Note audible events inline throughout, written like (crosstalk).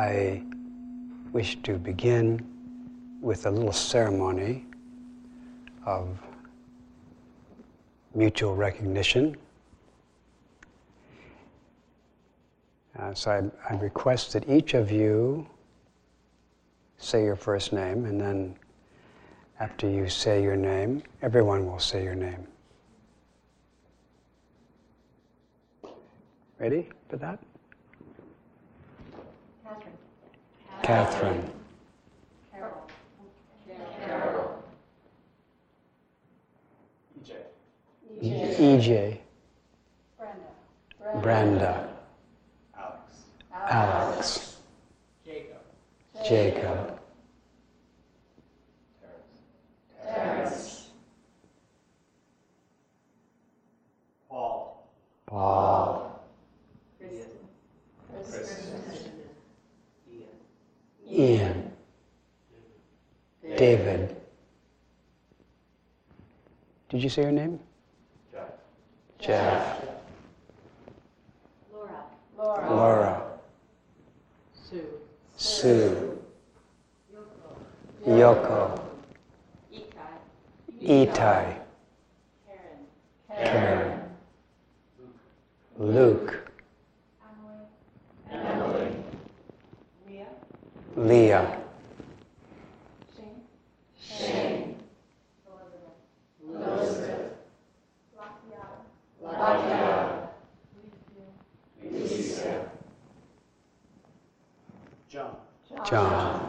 I wish to begin with a little ceremony of mutual recognition. Uh, so I, I request that each of you say your first name, and then after you say your name, everyone will say your name. Ready for that? Catherine. Catherine. Carol. Carol. EJ. EJ. Brenda. Brenda. Alex. Alex. Jacob. Jacob. Did you say your name? Jeff. Jeff. Laura. Laura. Laura. Sue. Sue. Yoko. Yoko. Itai. Itai. Karen. Karen. Luke. Emily. Emily. Leah. Leah. 叫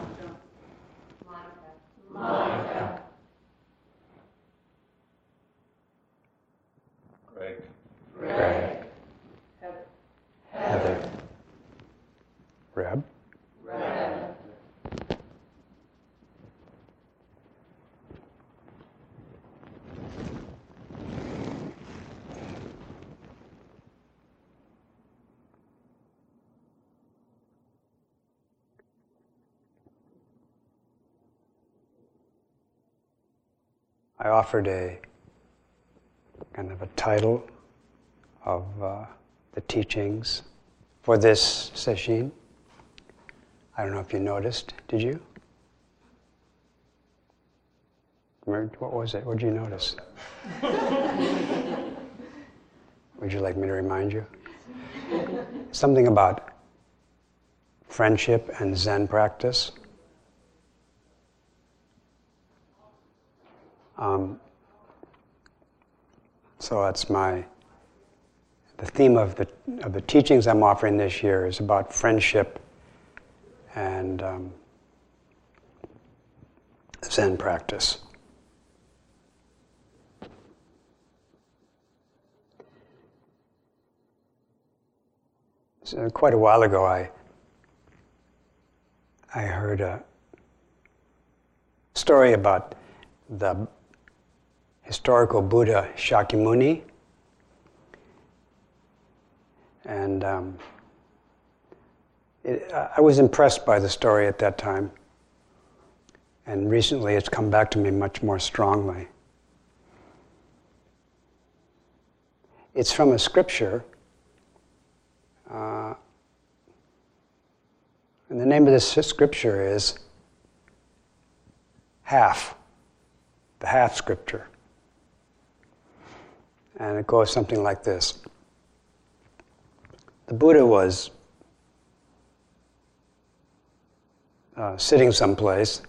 I offered a kind of a title of uh, the teachings for this session. I don't know if you noticed. Did you? What was it? What did you notice? (laughs) Would you like me to remind you? Something about friendship and Zen practice. Um, so that's my the theme of the of the teachings I'm offering this year is about friendship and um, Zen practice. So quite a while ago, I I heard a story about the historical Buddha Shakyamuni. And um, it, I was impressed by the story at that time. And recently it's come back to me much more strongly. It's from a scripture. Uh, and the name of this scripture is Half the half scripture. And it goes something like this The Buddha was uh, sitting someplace,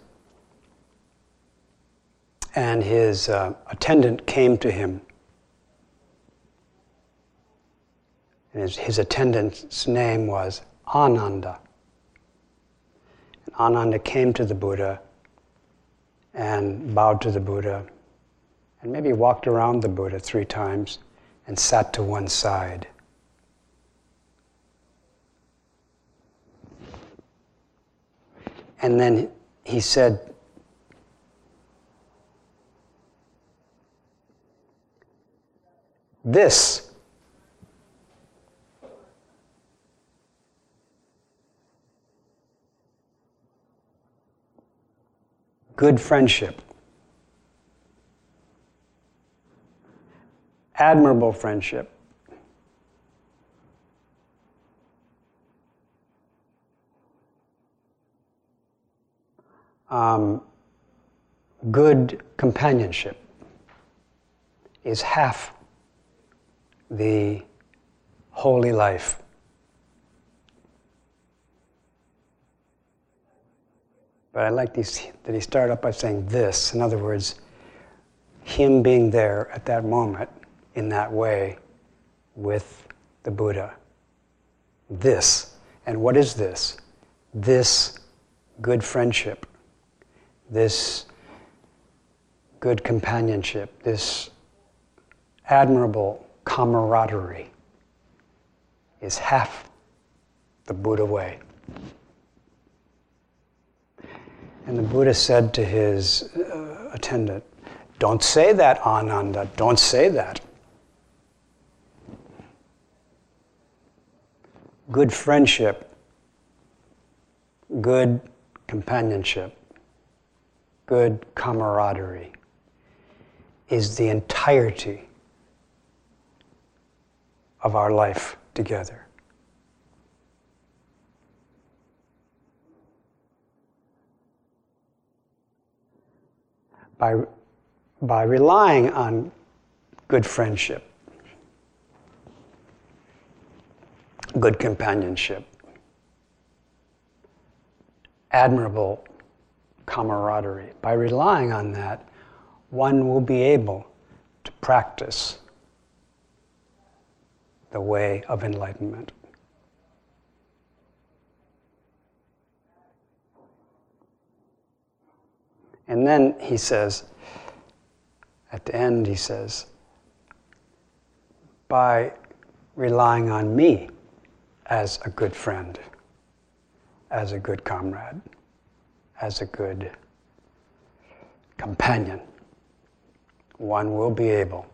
and his uh, attendant came to him. And his, his attendant's name was Ananda. And Ananda came to the Buddha and bowed to the Buddha, and maybe walked around the Buddha three times and sat to one side. And then he said, This good friendship, admirable friendship. Um, good companionship is half the holy life. But I like these, that he started up by saying this. In other words, him being there at that moment in that way with the Buddha. This. And what is this? This good friendship, this good companionship, this admirable camaraderie is half the Buddha way. And the Buddha said to his uh, attendant, Don't say that, Ananda, don't say that. Good friendship, good companionship, good camaraderie is the entirety of our life together. By, by relying on good friendship, good companionship, admirable camaraderie, by relying on that, one will be able to practice the way of enlightenment. And then he says, at the end, he says, by relying on me as a good friend, as a good comrade, as a good companion, one will be able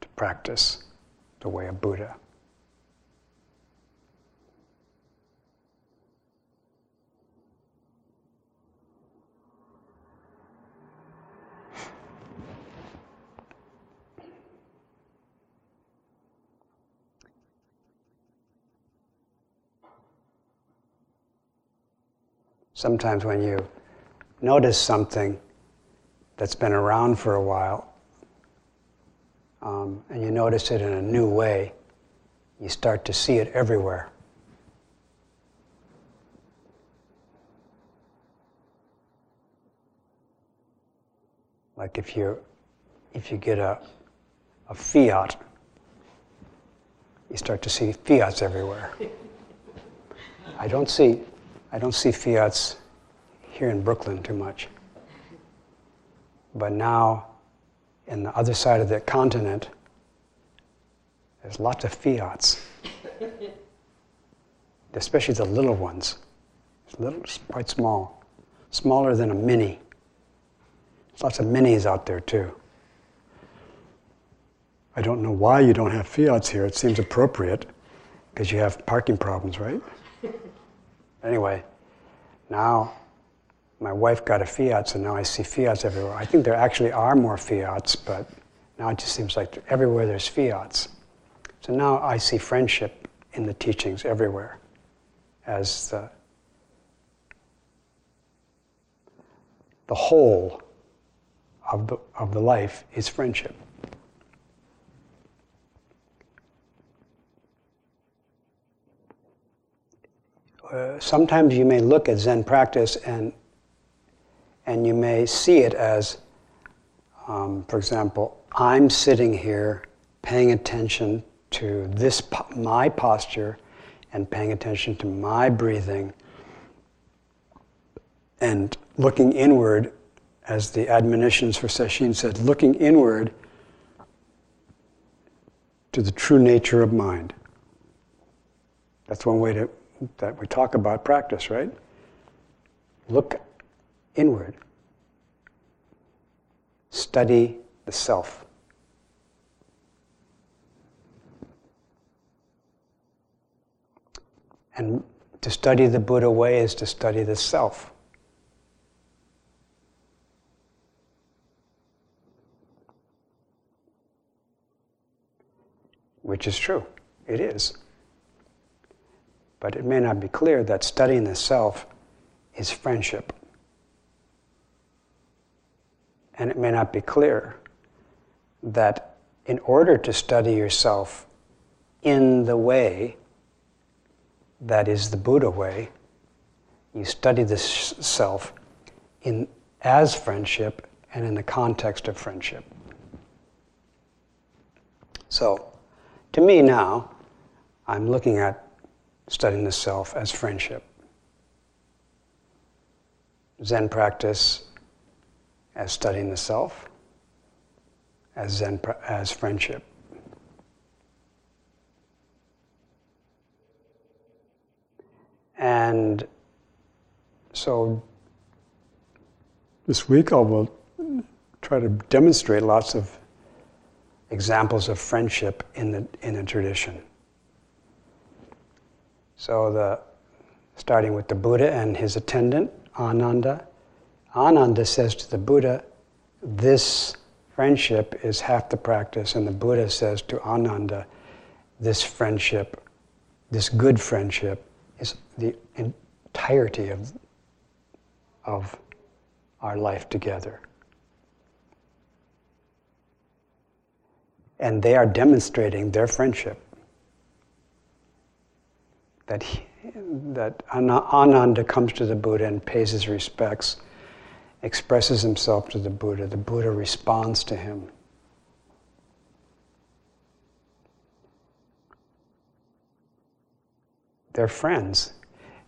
to practice the way of Buddha. Sometimes when you notice something that's been around for a while, um, and you notice it in a new way, you start to see it everywhere. Like if you if you get a a Fiat, you start to see Fiats everywhere. (laughs) I don't see I don't see Fiats here in Brooklyn too much. But now in the other side of the continent, there's lots of fiats, especially the little ones. It's little, quite small, smaller than a mini. There's lots of minis out there too. I don't know why you don't have fiats here. It seems appropriate because you have parking problems, right? (laughs) anyway, now my wife got a Fiat, so now I see Fiats everywhere. I think there actually are more Fiats, but now it just seems like everywhere there's Fiats. So now I see friendship in the teachings everywhere as the, the whole of the, of the life is friendship. Uh, sometimes you may look at Zen practice and and you may see it as, um, for example, I'm sitting here paying attention to this my posture and paying attention to my breathing and looking inward as the admonitions for Sesshin said looking inward to the true nature of mind. That's one way to that we talk about practice right look inward. Study the self. And to study the Buddha way is to study the self. Which is true, it is. But it may not be clear that studying the self is friendship. and it may not be clear, that in order to study yourself in the way that is the Buddha way, you study the self in as friendship and in the context of friendship. So, to me now, I'm looking at studying the self as friendship. Zen practice as studying the self, as Zen as friendship. And so this week I will try to demonstrate lots of examples of friendship in the, in the tradition. So the starting with the Buddha and his attendant, Ananda. Ananda says to the Buddha, This friendship is half the practice, and the Buddha says to Ananda, This friendship, this good friendship, is the entirety of, of our life together. And they are demonstrating their friendship. That, he, that Ananda comes to the Buddha and pays his respects, expresses himself to the Buddha. The Buddha responds to him. They're friends.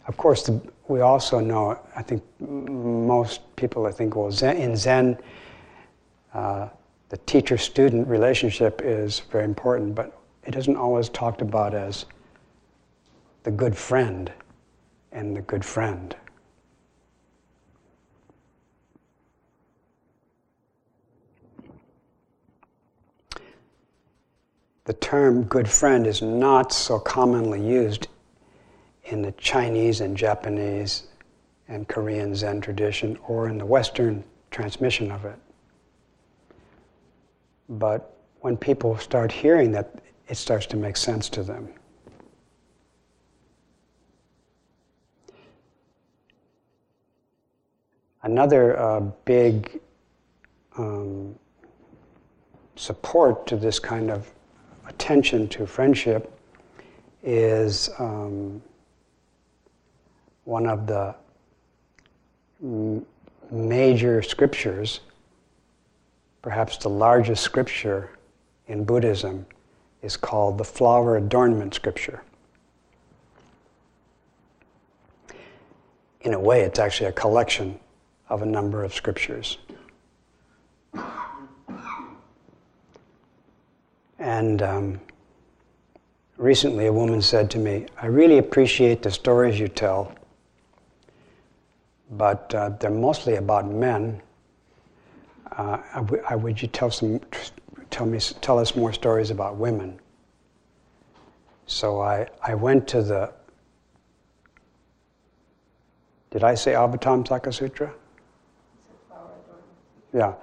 Of course, the, we also know, I think most people, I think, well, Zen, in Zen, uh, the teacher student relationship is very important, but it isn't always talked about as the good friend and the good friend. The term good friend is not so commonly used in the Chinese and Japanese and Korean Zen tradition or in the Western transmission of it. But when people start hearing that, it starts to make sense to them. Another uh, big um, support to this kind of attention to friendship is um, one of the m- major scriptures, perhaps the largest scripture in Buddhism, is called the Flower Adornment Scripture. In a way, it's actually a collection of a number of scriptures. And um, recently, a woman said to me, I really appreciate the stories you tell but uh, they're mostly about men. Uh, I, w- I would you tell some, tell me, tell us more stories about women. So I, I went to the. Did I say Avatamsaka Sutra? Yeah,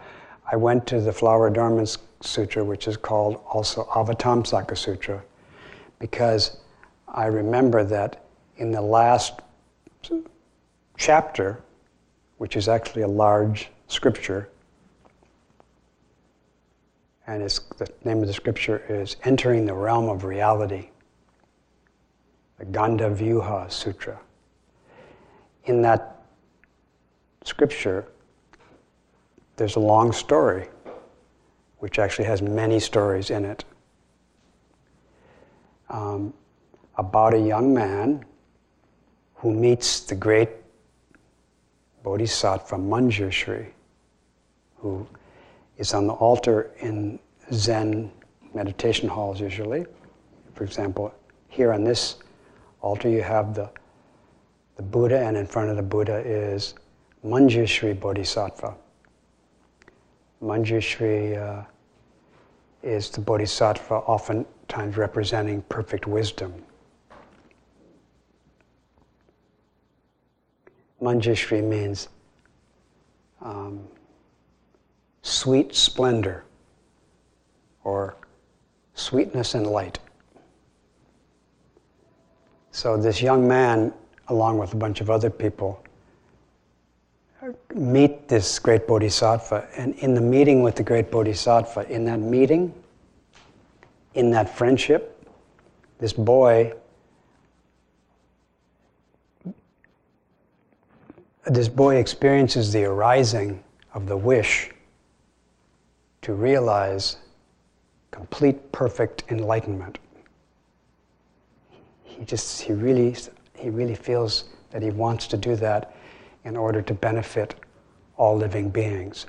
I went to the Flower Adornment Sutra, which is called also Avatamsaka Sutra, because I remember that in the last chapter, which is actually a large scripture. And the name of the scripture is Entering the Realm of Reality, the Gandhavyuha Sutra. In that scripture, there's a long story, which actually has many stories in it, um, about a young man who meets the great Bodhisattva Manjushri, who is on the altar in Zen meditation halls usually. For example, here on this altar you have the, the Buddha, and in front of the Buddha is Manjushri Bodhisattva. Manjushri uh, is the Bodhisattva, oftentimes representing perfect wisdom. Manjushri means um, sweet splendor or sweetness and light. So this young man, along with a bunch of other people, meet this great bodhisattva. And in the meeting with the great bodhisattva, in that meeting, in that friendship, this boy, this boy experiences the arising of the wish to realize complete, perfect enlightenment. He just, he really, he really feels that he wants to do that in order to benefit all living beings.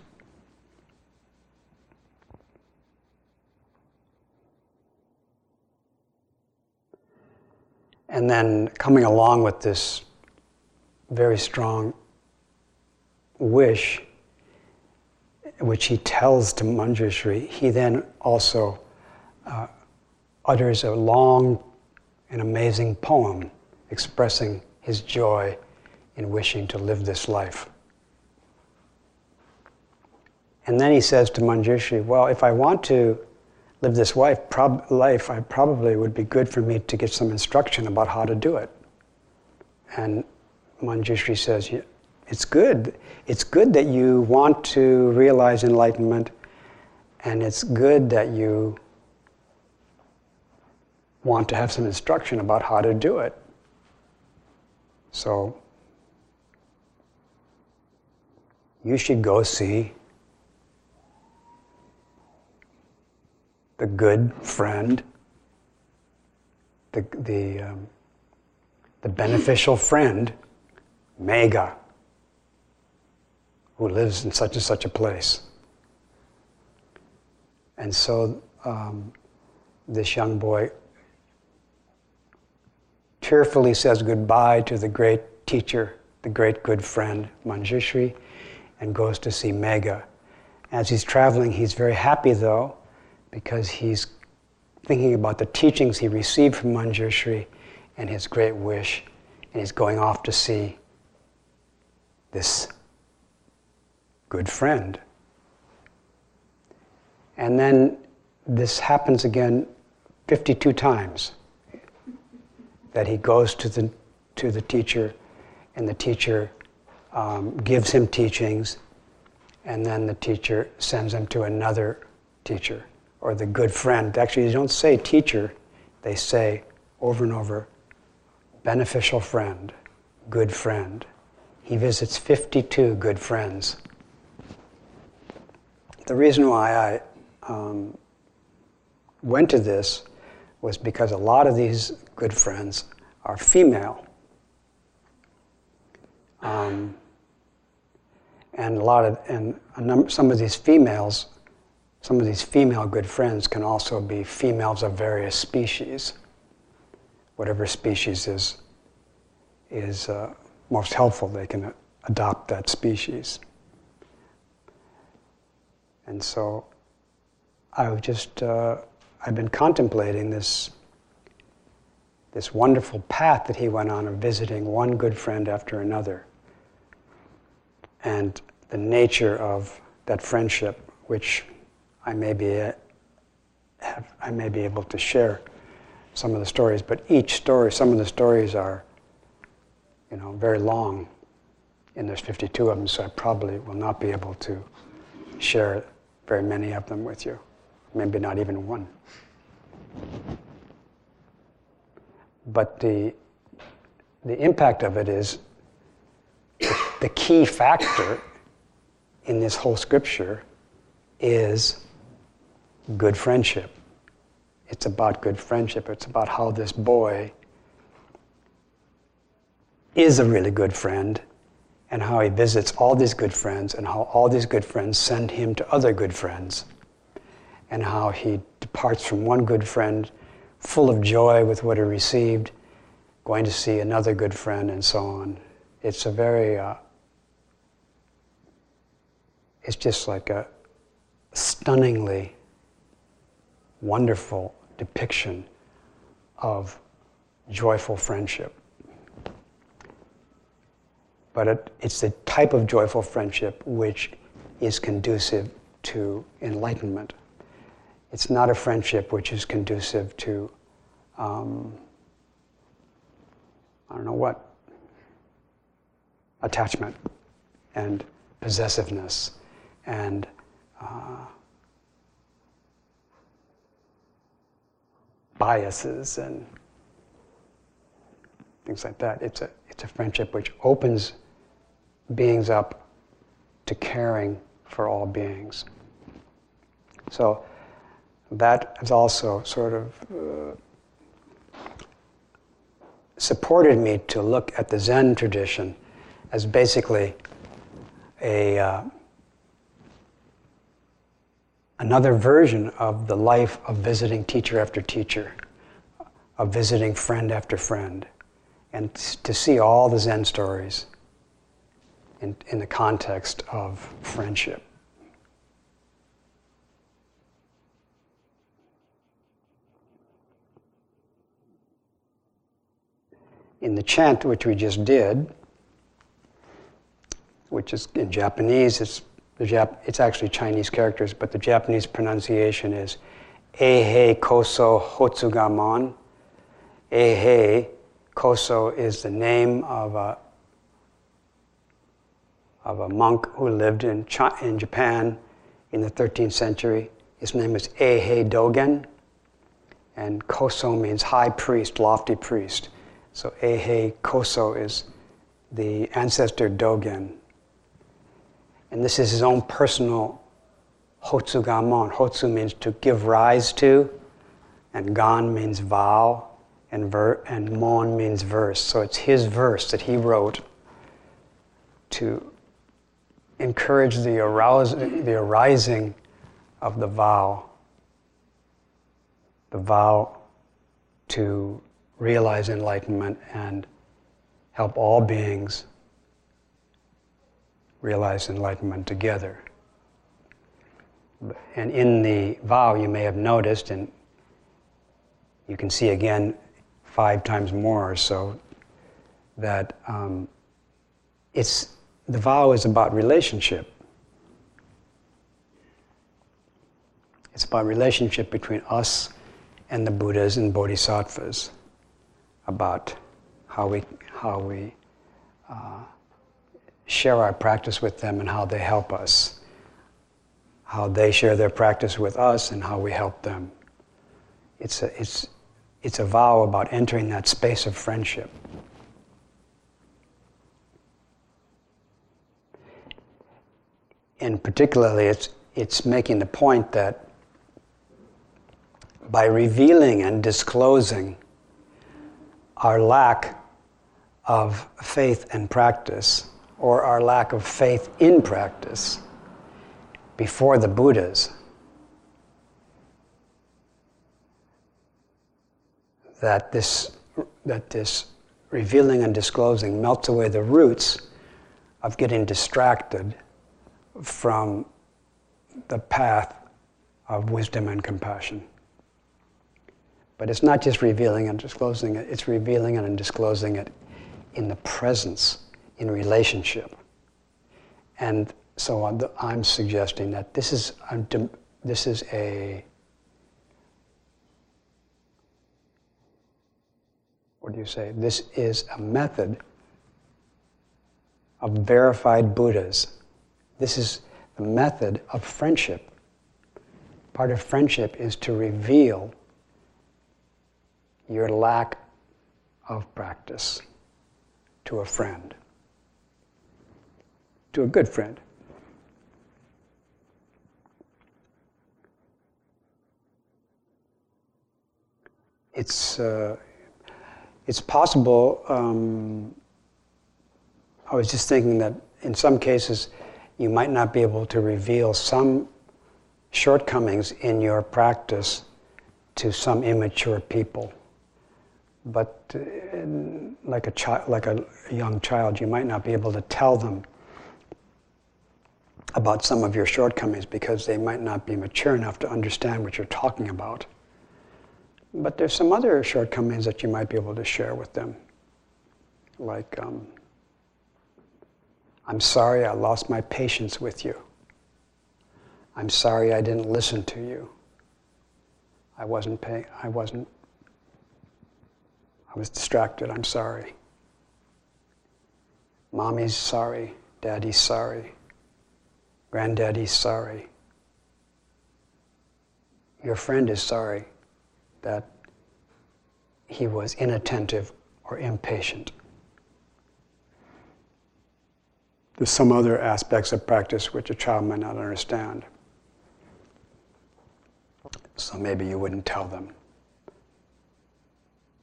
And then coming along with this very strong wish, which he tells to Manjushri, he then also uh, utters a long and amazing poem expressing his joy in wishing to live this life. And then he says to Manjushri, Well, if I want to live this life, prob- life, I probably would be good for me to get some instruction about how to do it. And Manjushri says, It's good. It's good that you want to realize enlightenment, and it's good that you want to have some instruction about how to do it. So, you should go see the good friend, the, the, um, the beneficial friend, Megha, who lives in such and such a place. And so um, this young boy tearfully says goodbye to the great teacher, the great good friend, Manjushri, and goes to see Megha. As he's traveling, he's very happy though, because he's thinking about the teachings he received from Manjushri and his great wish, and he's going off to see this good friend. And then this happens again 52 times that he goes to the, to the teacher, and the teacher um, gives him teachings, and then the teacher sends him to another teacher or the good friend. Actually, they don't say teacher, they say over and over beneficial friend, good friend. He visits 52 good friends. The reason why I um, went to this was because a lot of these good friends are female. Um, and a lot of and number, some of these females some of these female good friends can also be females of various species. Whatever species is is uh, most helpful they can adopt that species. And so i've just uh, i've been contemplating this this wonderful path that he went on of visiting one good friend after another and the nature of that friendship, which I may be uh, have, I may be able to share some of the stories, but each story, some of the stories are, you know, very long, and there's 52 of them, so I probably will not be able to share very many of them with you, maybe not even one. But the the impact of it is the key factor in this whole scripture is good friendship. It's about good friendship. It's about how this boy is a really good friend and how he visits all these good friends and how all these good friends send him to other good friends and how he departs from one good friend full of joy with what he received, going to see another good friend and so on. It's a very uh, it's just like a stunningly wonderful depiction of joyful friendship. But it, it's the type of joyful friendship which is conducive to enlightenment. It's not a friendship which is conducive to, um, I don't know what, attachment. and possessiveness and uh, biases and things like that. It's a, it's a friendship which opens beings up to caring for all beings. So that has also sort of uh, supported me to look at the Zen tradition as basically a uh, another version of the life of visiting teacher after teacher, of visiting friend after friend, and to see all the Zen stories in, in the context of friendship. In the chant which we just did, which is in Japanese, it's, the Jap- it's actually Chinese characters, but the Japanese pronunciation is Eihei Koso Hotsuganmon. Eihei Koso is the name of a, of a monk who lived in, in Japan in the 13th century. His name is Eihei Dogen, and Koso means high priest, lofty priest. So Eihei Koso is the ancestor Dogen. And this is his own personal Hotsuganmon. Hotsu means to give rise to, and Gan means vow, and, ver- and Mon means verse. So it's his verse that he wrote to encourage the, arouse, the arising of the vow, the vow to realize enlightenment and help all beings realize enlightenment together. And in the vow, you may have noticed, and you can see again five times more or so, that um, it's the vow is about relationship. It's about relationship between us and the Buddhas and Bodhisattvas, about how we how we uh, share our practice with them and how they help us, how they share their practice with us and how we help them. It's a, it's, it's a vow about entering that space of friendship. And particularly, it's, it's making the point that by revealing and disclosing our lack of faith and practice, or our lack of faith in practice before the Buddhas. That this, that this revealing and disclosing melts away the roots of getting distracted from the path of wisdom and compassion. But it's not just revealing and disclosing it, it's revealing and disclosing it in the presence in relationship. And so I'm suggesting that this is, this is a, what do you say? This is a method of verified Buddhas. This is the method of friendship. Part of friendship is to reveal your lack of practice to a friend to a good friend. It's, uh, it's possible, um, I was just thinking that in some cases you might not be able to reveal some shortcomings in your practice to some immature people. But uh, like a, chi- like a young child, you might not be able to tell them about some of your shortcomings because they might not be mature enough to understand what you're talking about. But there's some other shortcomings that you might be able to share with them. Like, um, I'm sorry I lost my patience with you. I'm sorry I didn't listen to you. I wasn't paying, I wasn't, I was distracted, I'm sorry. Mommy's sorry. Daddy's sorry. Granddaddy's sorry. Your friend is sorry that he was inattentive or impatient. There's some other aspects of practice which a child might not understand. So maybe you wouldn't tell them.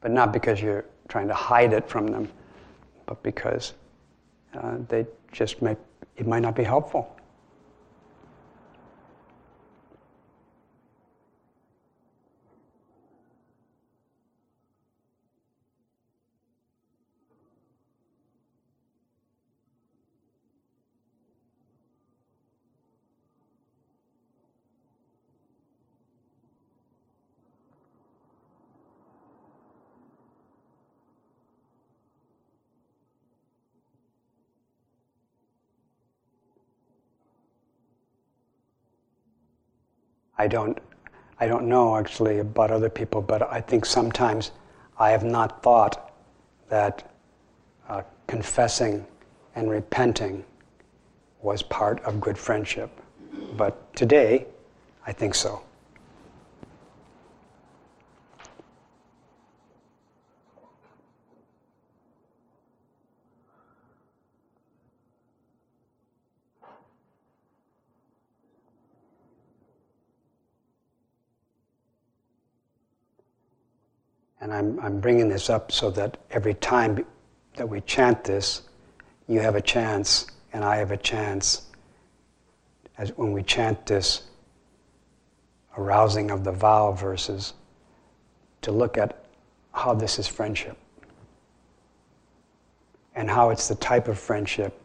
But not because you're trying to hide it from them, but because uh, they just may, it might not be helpful. I don't, I don't know actually about other people, but I think sometimes I have not thought that uh, confessing and repenting was part of good friendship. But today, I think so. And I'm, I'm bringing this up so that every time that we chant this, you have a chance and I have a chance as when we chant this arousing of the vow verses to look at how this is friendship and how it's the type of friendship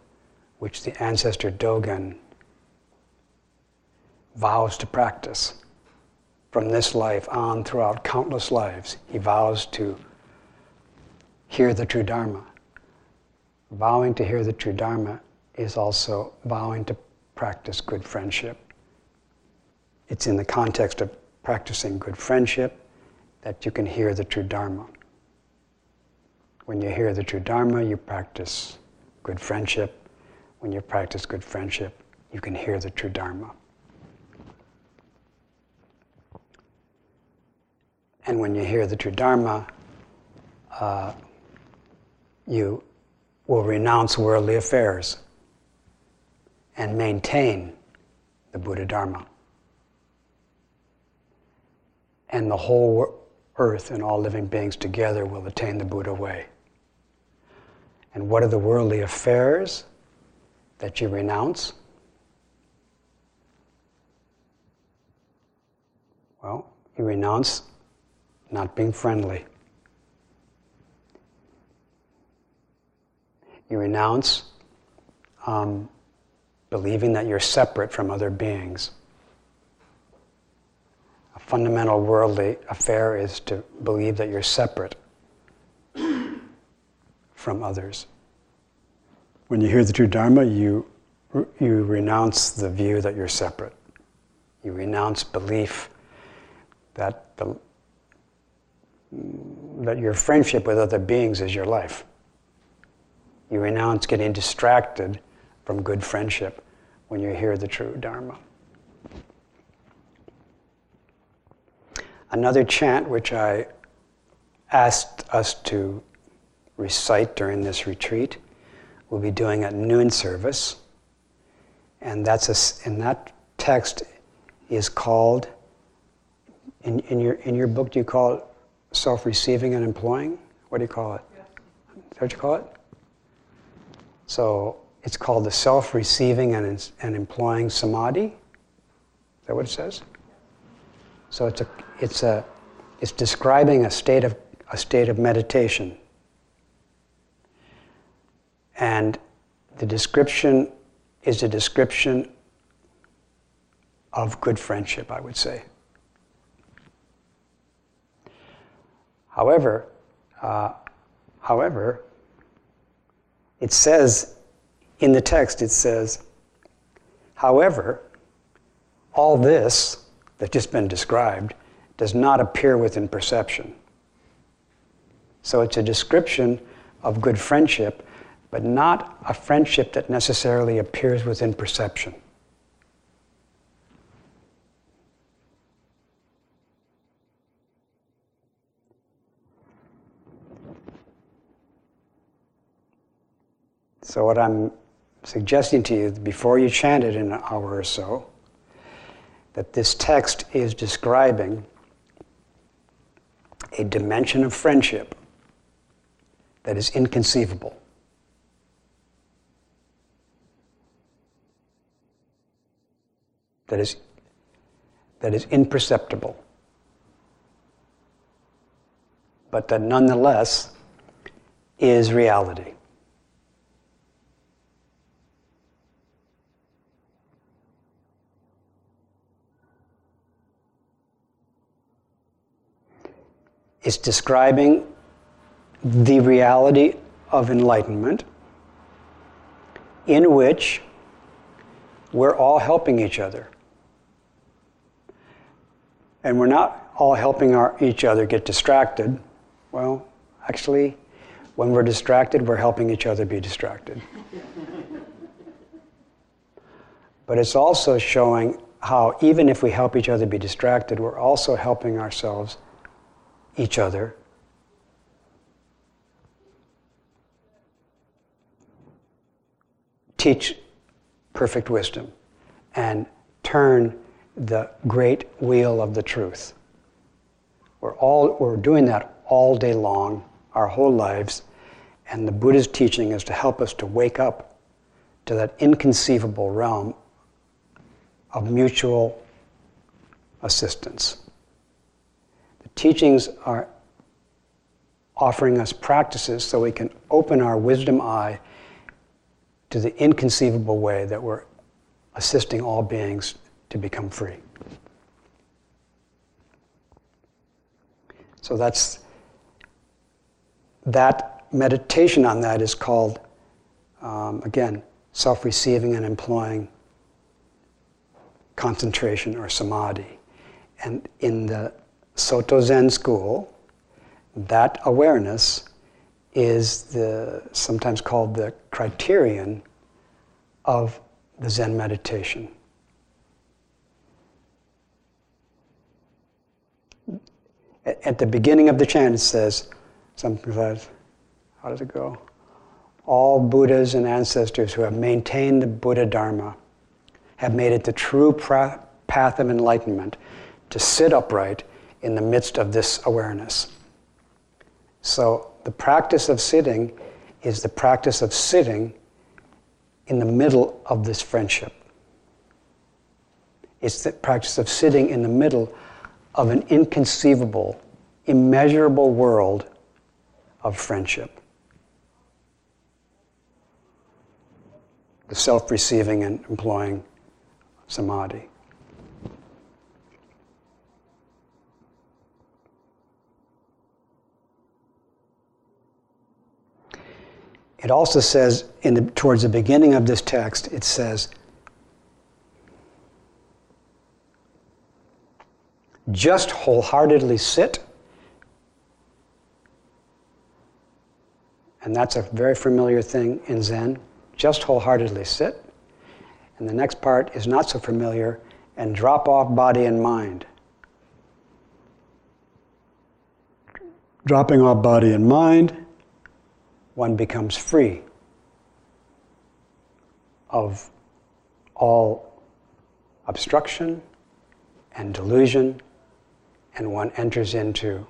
which the ancestor Dogen vows to practice from this life on throughout countless lives, he vows to hear the true Dharma. Vowing to hear the true Dharma is also vowing to practice good friendship. It's in the context of practicing good friendship that you can hear the true Dharma. When you hear the true Dharma, you practice good friendship. When you practice good friendship, you can hear the true Dharma. And when you hear the true Dharma, uh, you will renounce worldly affairs and maintain the Buddha Dharma. And the whole earth and all living beings together will attain the Buddha way. And what are the worldly affairs that you renounce? Well, you renounce not being friendly. You renounce um, believing that you're separate from other beings. A fundamental worldly affair is to believe that you're separate (clears throat) from others. When you hear the true Dharma, you, you renounce the view that you're separate. You renounce belief that the that your friendship with other beings is your life. You renounce getting distracted from good friendship when you hear the true Dharma. Another chant which I asked us to recite during this retreat, we'll be doing at noon service. And that's a, and that text is called, in, in, your, in your book, do you call it self receiving and employing? What do you call it? Is that what you call it? So it's called the self receiving and, and employing samadhi. Is that what it says? So it's a, it's a, it's describing a state of, a state of meditation. And the description is a description of good friendship, I would say. However, uh, however, it says in the text, it says, however, all this that's just been described does not appear within perception. So it's a description of good friendship, but not a friendship that necessarily appears within perception. So, what I'm suggesting to you before you chant it in an hour or so, that this text is describing a dimension of friendship that is inconceivable. That is, that is imperceptible. But that nonetheless is reality. It's describing the reality of enlightenment in which we're all helping each other. And we're not all helping our, each other get distracted. Well, actually, when we're distracted, we're helping each other be distracted. (laughs) but it's also showing how, even if we help each other be distracted, we're also helping ourselves each other. Teach perfect wisdom and turn the great wheel of the truth. We're all we're doing that all day long, our whole lives, and the Buddha's teaching is to help us to wake up to that inconceivable realm of mutual assistance teachings are offering us practices so we can open our wisdom eye to the inconceivable way that we're assisting all beings to become free. So that's that meditation on that is called um, again self-receiving and employing concentration or samadhi. And in the Soto Zen school, that awareness is the sometimes called the criterion of the Zen meditation. At the beginning of the chant, it says something like, how does it go? All Buddhas and ancestors who have maintained the Buddha Dharma have made it the true path of enlightenment to sit upright in the midst of this awareness. So, the practice of sitting is the practice of sitting in the middle of this friendship. It's the practice of sitting in the middle of an inconceivable, immeasurable world of friendship. The self receiving and employing samadhi. It also says, in the, towards the beginning of this text, it says, just wholeheartedly sit. And that's a very familiar thing in Zen. Just wholeheartedly sit. And the next part is not so familiar and drop off body and mind. Dropping off body and mind one becomes free of all obstruction and delusion, and one enters into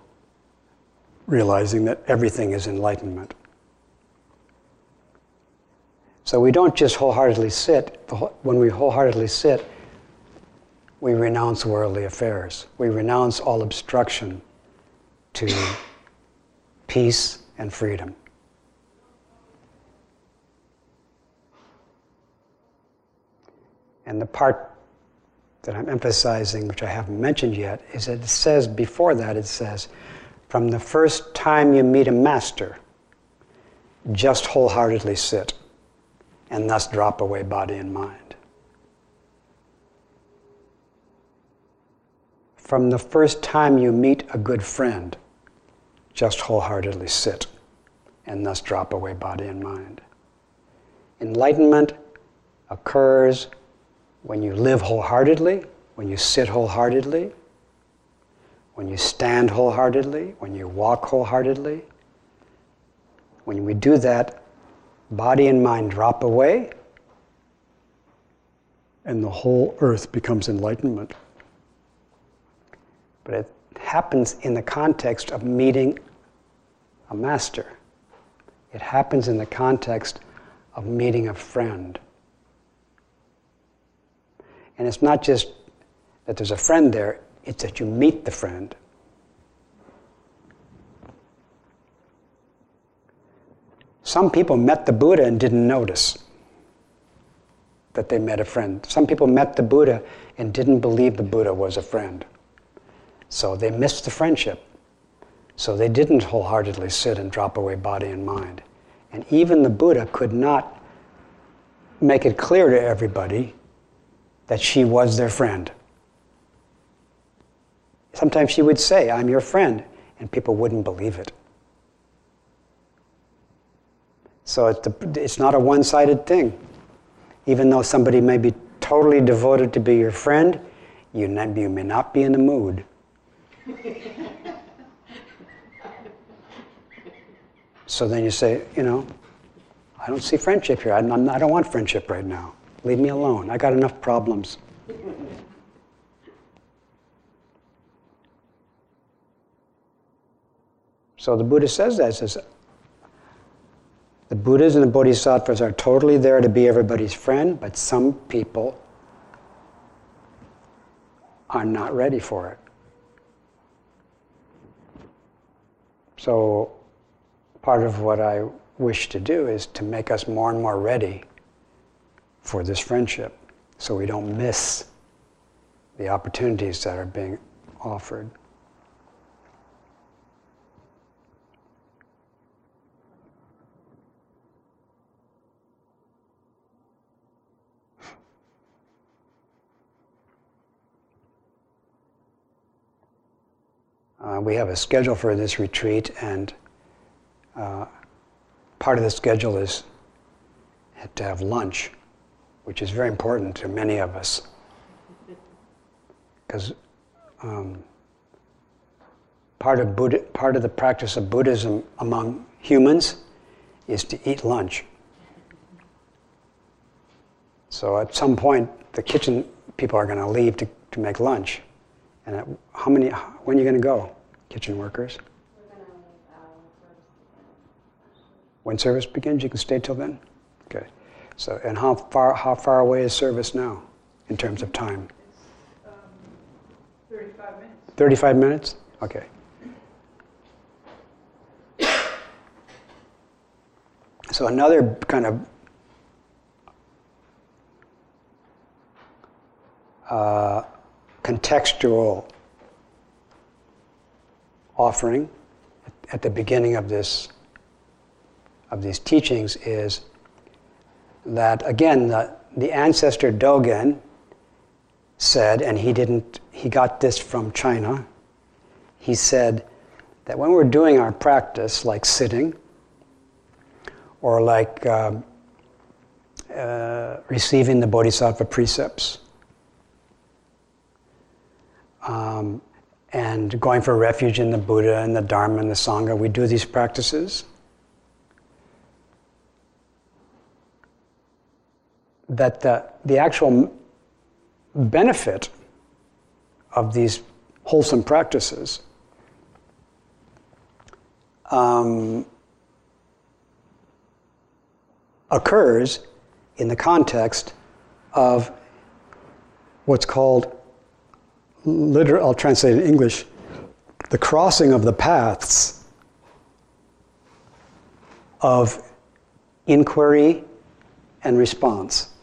realizing that everything is enlightenment. So we don't just wholeheartedly sit. When we wholeheartedly sit, we renounce worldly affairs. We renounce all obstruction to peace and freedom. And the part that I'm emphasizing, which I haven't mentioned yet, is that it says before that, it says, from the first time you meet a master, just wholeheartedly sit and thus drop away body and mind. From the first time you meet a good friend, just wholeheartedly sit and thus drop away body and mind. Enlightenment occurs when you live wholeheartedly, when you sit wholeheartedly, when you stand wholeheartedly, when you walk wholeheartedly. When we do that, body and mind drop away, and the whole earth becomes enlightenment. But it happens in the context of meeting a master. It happens in the context of meeting a friend. And it's not just that there's a friend there, it's that you meet the friend. Some people met the Buddha and didn't notice that they met a friend. Some people met the Buddha and didn't believe the Buddha was a friend. So they missed the friendship. So they didn't wholeheartedly sit and drop away body and mind. And even the Buddha could not make it clear to everybody that she was their friend. Sometimes she would say, I'm your friend, and people wouldn't believe it. So it's, not a one sided thing. Even though somebody may be totally devoted to be your friend, you, you may not be in the mood. so then you say, you know, I don't see friendship here. I don't want friendship right now. Leave me alone. I got enough problems. So the Buddha says that. Says, the Buddhas and the Bodhisattvas are totally there to be everybody's friend, but some people are not ready for it. So, part of what I wish to do is to make us more and more ready for this friendship so we don't miss the opportunities that are being offered. Uh, we have a schedule for this retreat, and uh, part of the schedule is to have lunch, which is very important to many of us. Because um, part, of Buddha, part of the practice of Buddhism among humans is to eat lunch. So at some point, the kitchen people are going to leave to, to make lunch. And at, how many, when are you going to go, kitchen workers? When service begins, you can stay till then? Okay. So, and how far, how far away is service now in terms of time? Um, 35 minutes. 35 minutes? Okay. So, another kind of uh, contextual offering at the beginning of this of these teachings is that again the, the ancestor Dogen said, and he didn't he got this from China. He said that when we're doing our practice, like sitting, or like uh, uh, receiving the Bodhisattva precepts, um, and going for refuge in the Buddha and the Dharma and the Sangha, we do these practices. That the, the actual benefit of these wholesome practices um, occurs in the context of what's called literal, I'll translate in English, the crossing of the paths of inquiry and response.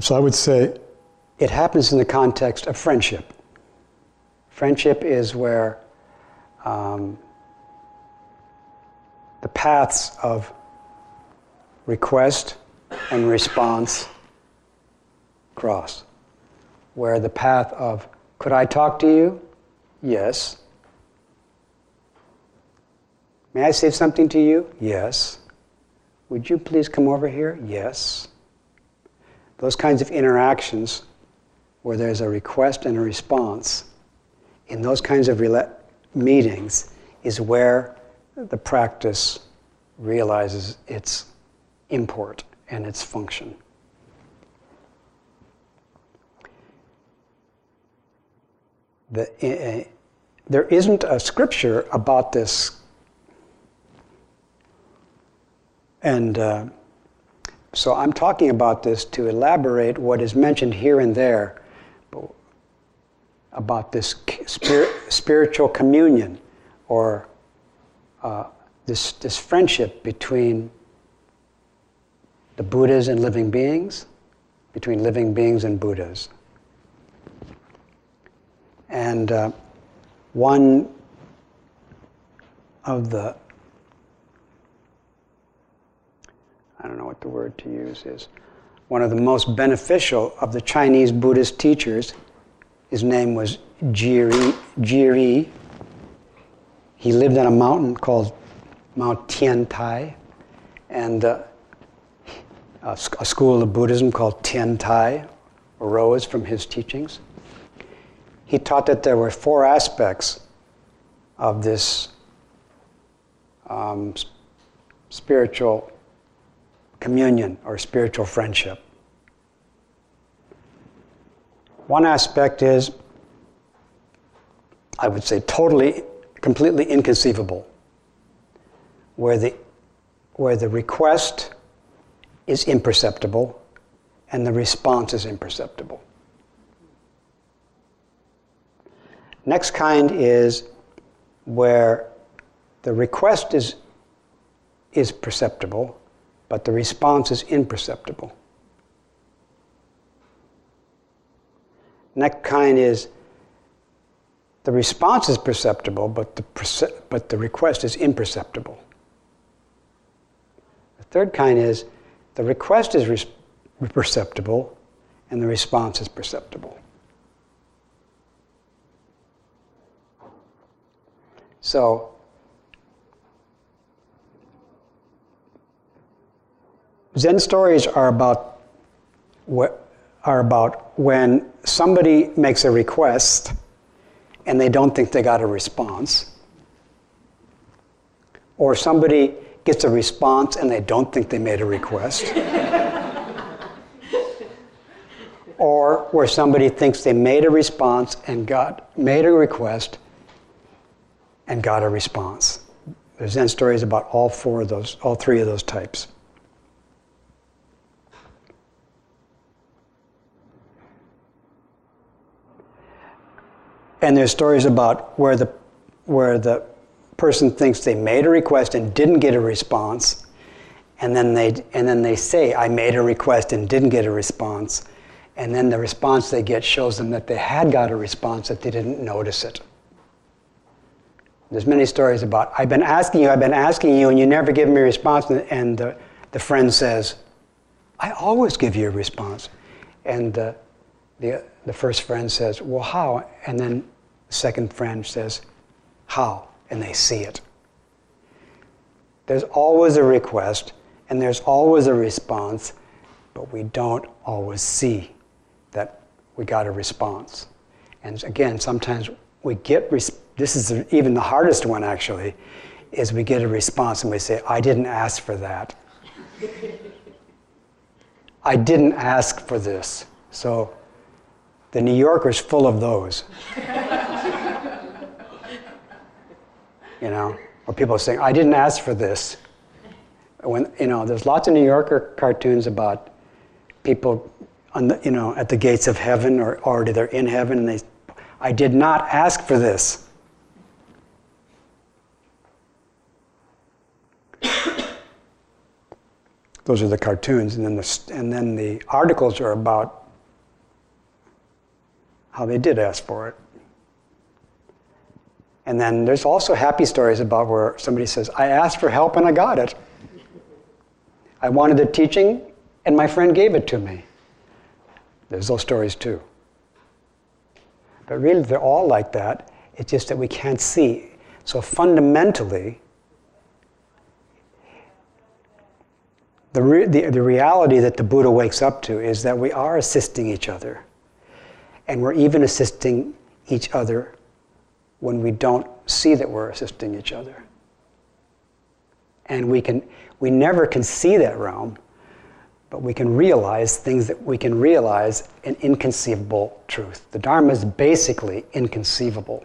So I would say it happens in the context of friendship. Friendship is where um, the paths of request and response cross. Where the path of, could I talk to you? Yes. May I say something to you? Yes. Would you please come over here? Yes. Those kinds of interactions where there's a request and a response, in those kinds of rela- meetings, is where the practice realizes its import and its function. The, uh, there isn't a scripture about this. And uh, so I'm talking about this to elaborate what is mentioned here and there about this spirit, spiritual communion or uh, this, this friendship between the Buddhas and living beings, between living beings and Buddhas. And uh, one of the, I don't know what the word to use is, one of the most beneficial of the Chinese Buddhist teachers, his name was Zhiyi, Zhiyi. He lived on a mountain called Mount Tiantai, and uh, a, a school of Buddhism called Tiantai arose from his teachings he taught that there were four aspects of this um, spiritual communion or spiritual friendship. One aspect is, I would say, totally, completely inconceivable, where the, where the request is imperceptible and the response is imperceptible. Next kind is where the request is, is perceptible, but the response is imperceptible. Next kind is the response is perceptible, but the, perce- but the request is imperceptible. The third kind is the request is res- perceptible and the response is perceptible. So, Zen stories are about what are about when somebody makes a request and they don't think they got a response, or somebody gets a response and they don't think they made a request. (laughs) or where somebody thinks they made a response and got made a request and got a response. There's Zen stories about all four of those, all three of those types. And there's stories about where the, where the person thinks they made a request and didn't get a response, and then they, and then they say, I made a request and didn't get a response, and then the response they get shows them that they had got a response, that they didn't notice it. There's many stories about, I've been asking you, I've been asking you, and you never give me a response. And the, the friend says, I always give you a response. And the, the, the first friend says, Well, how? And then the second friend says, How? And they see it. There's always a request, and there's always a response, but we don't always see that we got a response. And again, sometimes we get this is even the hardest one actually, is we get a response and we say, I didn't ask for that. I didn't ask for this. So the New Yorker's full of those. (laughs) you know, or people saying, I didn't ask for this. When, you know, there's lots of New Yorker cartoons about people on the, you know, at the gates of heaven or already they're in heaven and they, I did not ask for this. (coughs) Those are the cartoons, and then the, and then the articles are about how they did ask for it. And then there's also happy stories about where somebody says, I asked for help and I got it. I wanted the teaching and my friend gave it to me. There's those stories too. But really, they're all like that. It's just that we can't see. So fundamentally, the, re- the, the reality that the Buddha wakes up to is that we are assisting each other. And we're even assisting each other when we don't see that we're assisting each other. And we, can, we never can see that realm, but we can realize things that we can realize an inconceivable truth. The Dharma is basically inconceivable.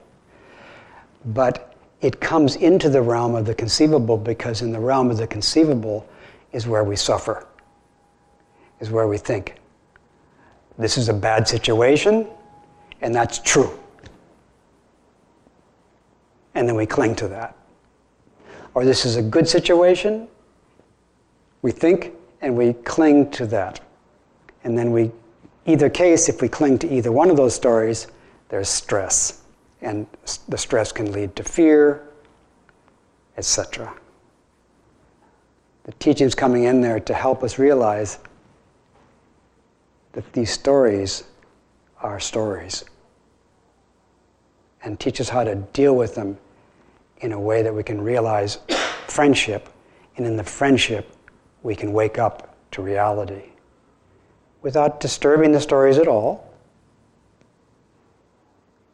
But it comes into the realm of the conceivable because in the realm of the conceivable is where we suffer, is where we think. This is a bad situation, and that's true. And then we cling to that. Or this is a good situation, we think, and we cling to that. And then we, either case, if we cling to either one of those stories, there's stress. And the stress can lead to fear, etc. The teaching's coming in there to help us realize that these stories are stories and teach us how to deal with them in a way that we can realize (coughs) friendship, and in the friendship, we can wake up to reality without disturbing the stories at all,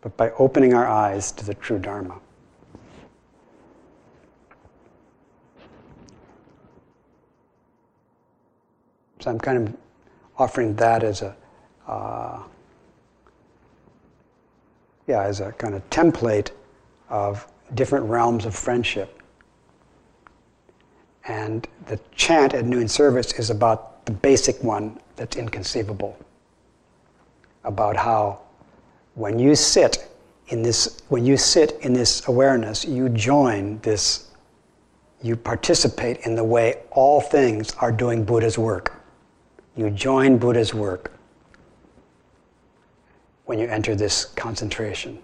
but by opening our eyes to the true Dharma. So I'm kind of offering that as a, uh, yeah, as a kind of template of different realms of friendship. And the chant at noon service is about the basic one that's inconceivable. About how when you sit in this when you sit in this awareness, you join this, you participate in the way all things are doing Buddha's work. You join Buddha's work when you enter this concentration.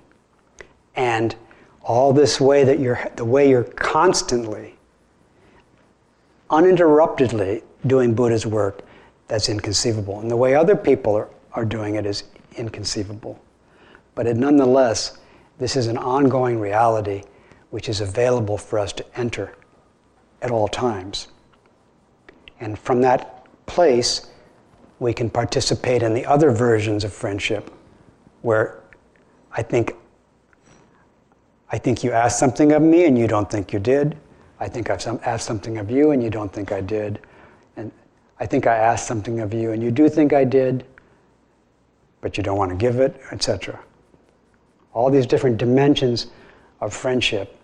And all this way that you're, the way you're constantly, uninterruptedly doing Buddha's work, that's inconceivable. And the way other people are, are doing it is inconceivable. But it, nonetheless, this is an ongoing reality which is available for us to enter at all times. And from that place, we can participate in the other versions of friendship where I think I think you asked something of me and you don't think you did. I think I've some, asked something of you and you don't think I did. And I think I asked something of you and you do think I did, but you don't want to give it, etc. All these different dimensions of friendship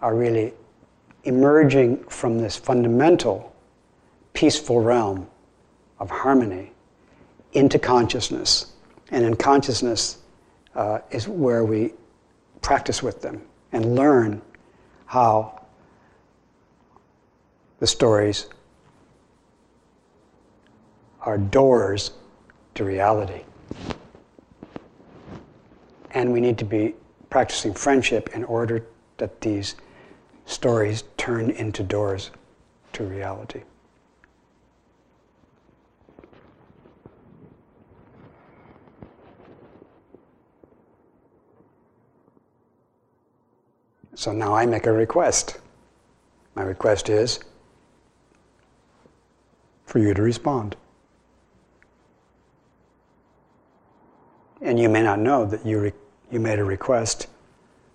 are really emerging from this fundamental peaceful realm of harmony into consciousness. And in consciousness uh, is where we practice with them and learn how the stories are doors to reality. And we need to be practicing friendship in order that these stories turn into doors to reality. So now I make a request. My request is for you to respond. And you may not know that you, you made a request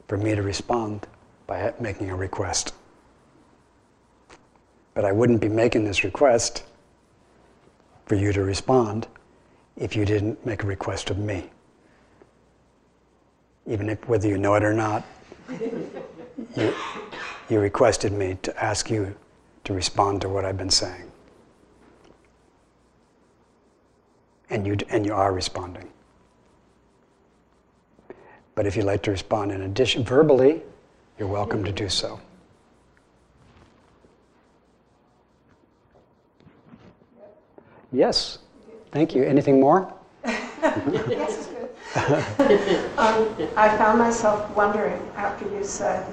for me to respond by making a request. But I wouldn't be making this request for you to respond if you didn't make a request of me. Even if, whether you know it or not, (laughs) you, you requested me to ask you to respond to what I've been saying. And you, and you are responding. But if you'd like to respond in addition verbally, you're welcome to do so. Yes. Thank you. Anything more? (laughs) (laughs) Yes, (laughs) um, I found myself wondering after you said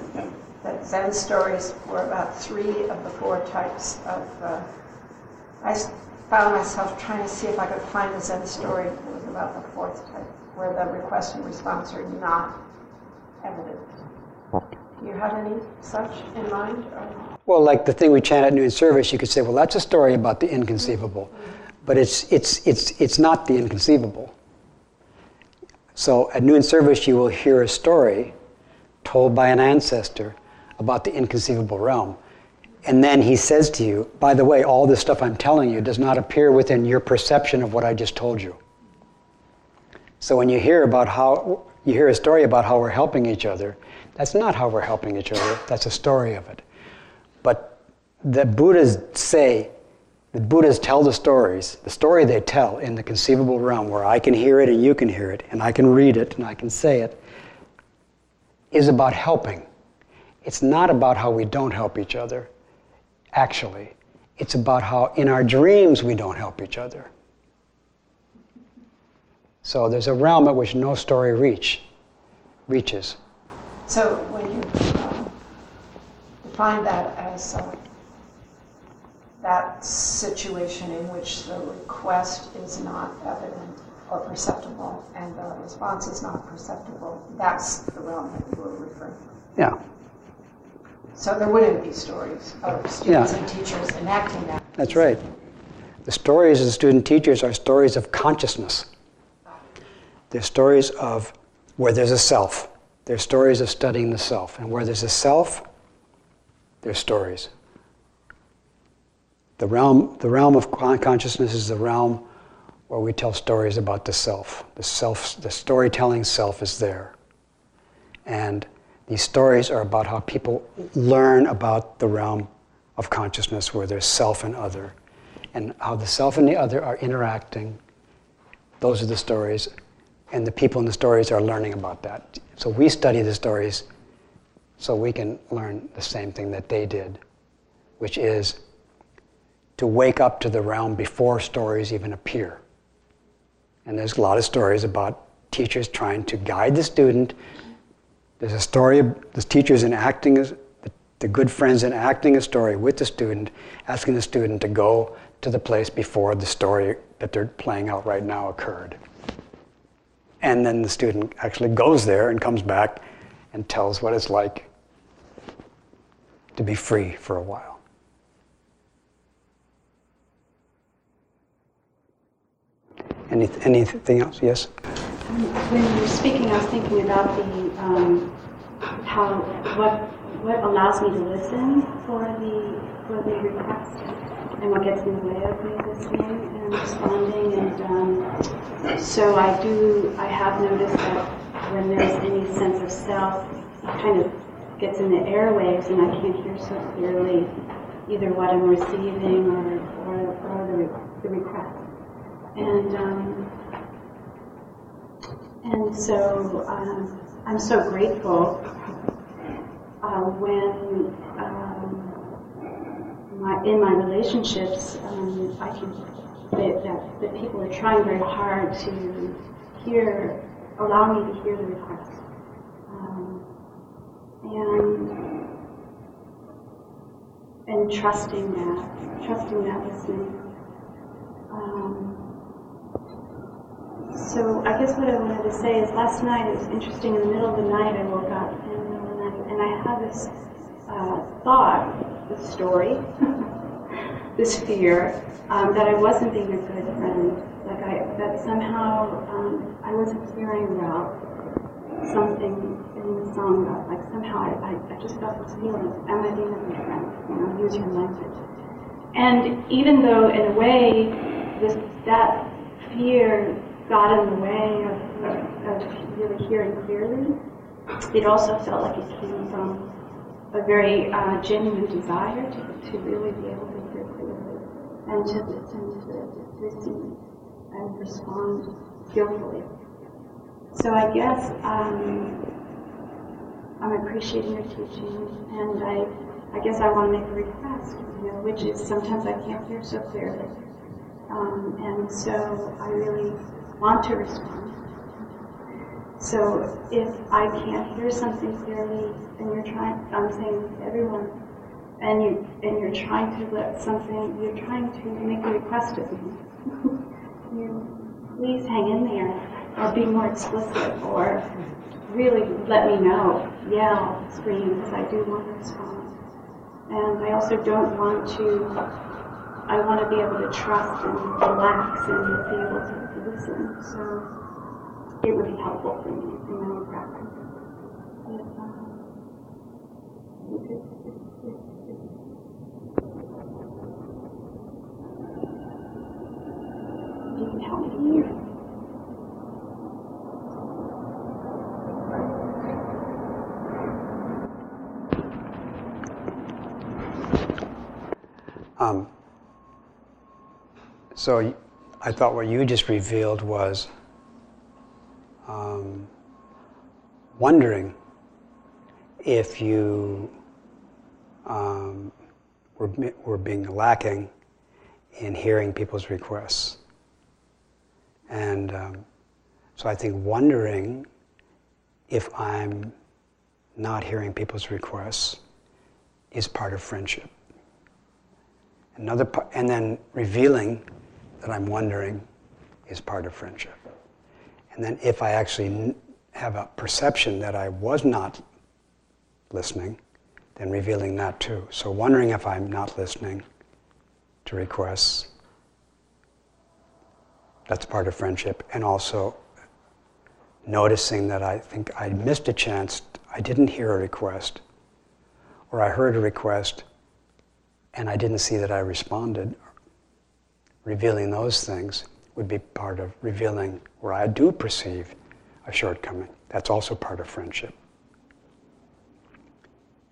that Zen stories were about three of the four types of. Uh, I found myself trying to see if I could find a Zen story that was about the fourth type, where the request and response are not evident. Do you had any such in mind? Or? Well, like the thing we chant at noon service, you could say, well, that's a story about the inconceivable. But it's, it's, it's, it's not the inconceivable. So at noon service, you will hear a story told by an ancestor about the inconceivable realm. And then he says to you, by the way, all this stuff I'm telling you does not appear within your perception of what I just told you. So when you hear about how you hear a story about how we're helping each other, that's not how we're helping each other. That's a story of it. But the Buddhas say, the Buddhas tell the stories, the story they tell in the conceivable realm where I can hear it and you can hear it and I can read it and I can say it, is about helping. It's not about how we don't help each other, actually. It's about how in our dreams we don't help each other. So there's a realm at which no story reach, reaches. So when you um, define that as uh, that situation in which the request is not evident or perceptible and the response is not perceptible, that's the realm that you were referring to. Yeah. So there wouldn't be stories of students yeah. and teachers enacting that. That's right. The stories of the student teachers are stories of consciousness. They're stories of where there's a self. They're stories of studying the self. And where there's a self, there's stories. The realm, the realm of consciousness is the realm where we tell stories about the self. The self, the storytelling self is there. And these stories are about how people learn about the realm of consciousness where there's self and other, and how the self and the other are interacting. Those are the stories, and the people in the stories are learning about that. So we study the stories so we can learn the same thing that they did, which is to wake up to the realm before stories even appear. And there's a lot of stories about teachers trying to guide the student there's a story of the teachers enacting, the, good friends enacting a story with the student, asking the student to go to the place before the story that they're playing out right now occurred. And then the student actually goes there and comes back and tells what it's like to be free for a while. Any, anything else? Yes? When you were speaking, I was thinking about the um, how what what allows me to listen for the for the request and what gets in the way of me listening and responding. And um, so I do. I have noticed that when there's any sense of self, it kind of gets in the airwaves, and I can't hear so clearly either what I'm receiving or or, or the, the request. And um, and so um, I'm so grateful uh, when um, my, in my relationships um, I can that, that, that people are trying very hard to hear, allow me to hear the request. Um, and and trusting that, trusting that listening. Um, so I guess what I wanted to say is last night it was interesting. In the middle of the night, I woke up the night, and I had this uh, thought, this story, (laughs) this fear um, that I wasn't being a good friend. Like I, that somehow um, I wasn't hearing about something in the song about like somehow I, I, I just felt this feeling. Am I being a good friend? You know, use your language. And even though in a way this that fear got in the way of, of really hearing clearly. It also felt like it came from a very uh, genuine desire to, to really be able to hear clearly and to listen to, to receive and respond skillfully. So I guess um, I'm appreciating your teaching, and I, I guess I want to make a request, you know, which is sometimes I can't hear so clearly, um, and so I really want to respond. So if I can't hear something clearly, and you're trying, I'm saying everyone, and you and you're trying to let something, you're trying to make a request of me. (laughs) you please hang in there or be more explicit, or really let me know, yell, scream, because I do want to respond. And I also don't want to, I want to be able to trust and relax and be able to, to. So it would be helpful for me my own practice. If, um, if, if you help me. Um, so I thought what you just revealed was um, wondering if you um, were, were being lacking in hearing people's requests. And um, so I think wondering if I'm not hearing people's requests is part of friendship. Another and then revealing that I'm wondering is part of friendship. And then if I actually have a perception that I was not listening, then revealing that too. So wondering if I'm not listening to requests, that's part of friendship. And also noticing that I think I missed a chance, I didn't hear a request, or I heard a request and I didn't see that I responded, revealing those things would be part of revealing where I do perceive a shortcoming. That's also part of friendship.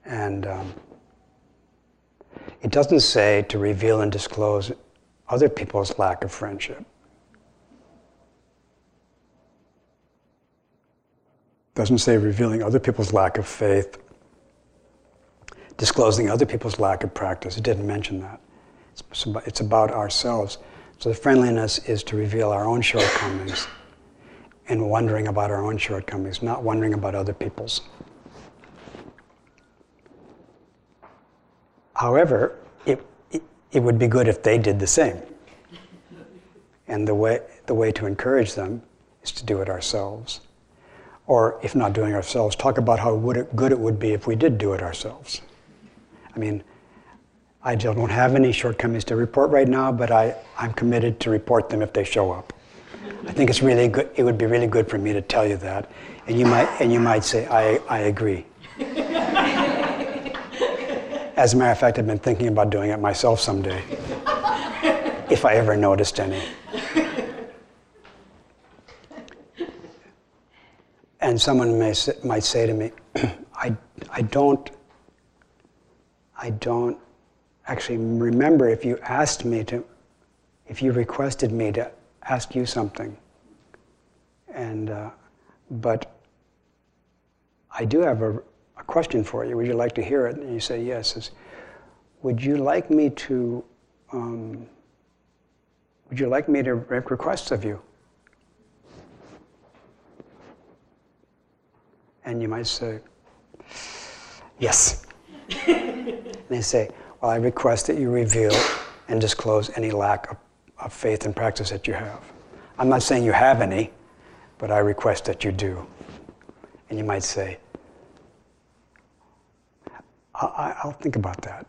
And um, it doesn't say to reveal and disclose other people's lack of friendship. Doesn't say revealing other people's lack of faith disclosing other people's lack of practice. It didn't mention that. It's about ourselves. So the friendliness is to reveal our own shortcomings and wondering about our own shortcomings, not wondering about other people's. However, it, it, it would be good if they did the same. And the way, the way to encourage them is to do it ourselves. Or if not doing ourselves, talk about how good it would be if we did do it ourselves. I mean, I don't have any shortcomings to report right now, but I, I'm committed to report them if they show up. I think it's really good. It would be really good for me to tell you that, and you might and you might say, "I I agree." As a matter of fact, I've been thinking about doing it myself someday, if I ever noticed any. And someone may might say to me, (clears throat) "I I don't." I don't actually remember if you asked me to, if you requested me to ask you something. And, uh, but I do have a, a, question for you. Would you like to hear it? And you say yes. It's, would you like me to, um, would you like me to make requests of you? And you might say, yes. (laughs) and they say, I request that you reveal and disclose any lack of, of faith and practice that you have. I'm not saying you have any, but I request that you do. And you might say, I, will think about that.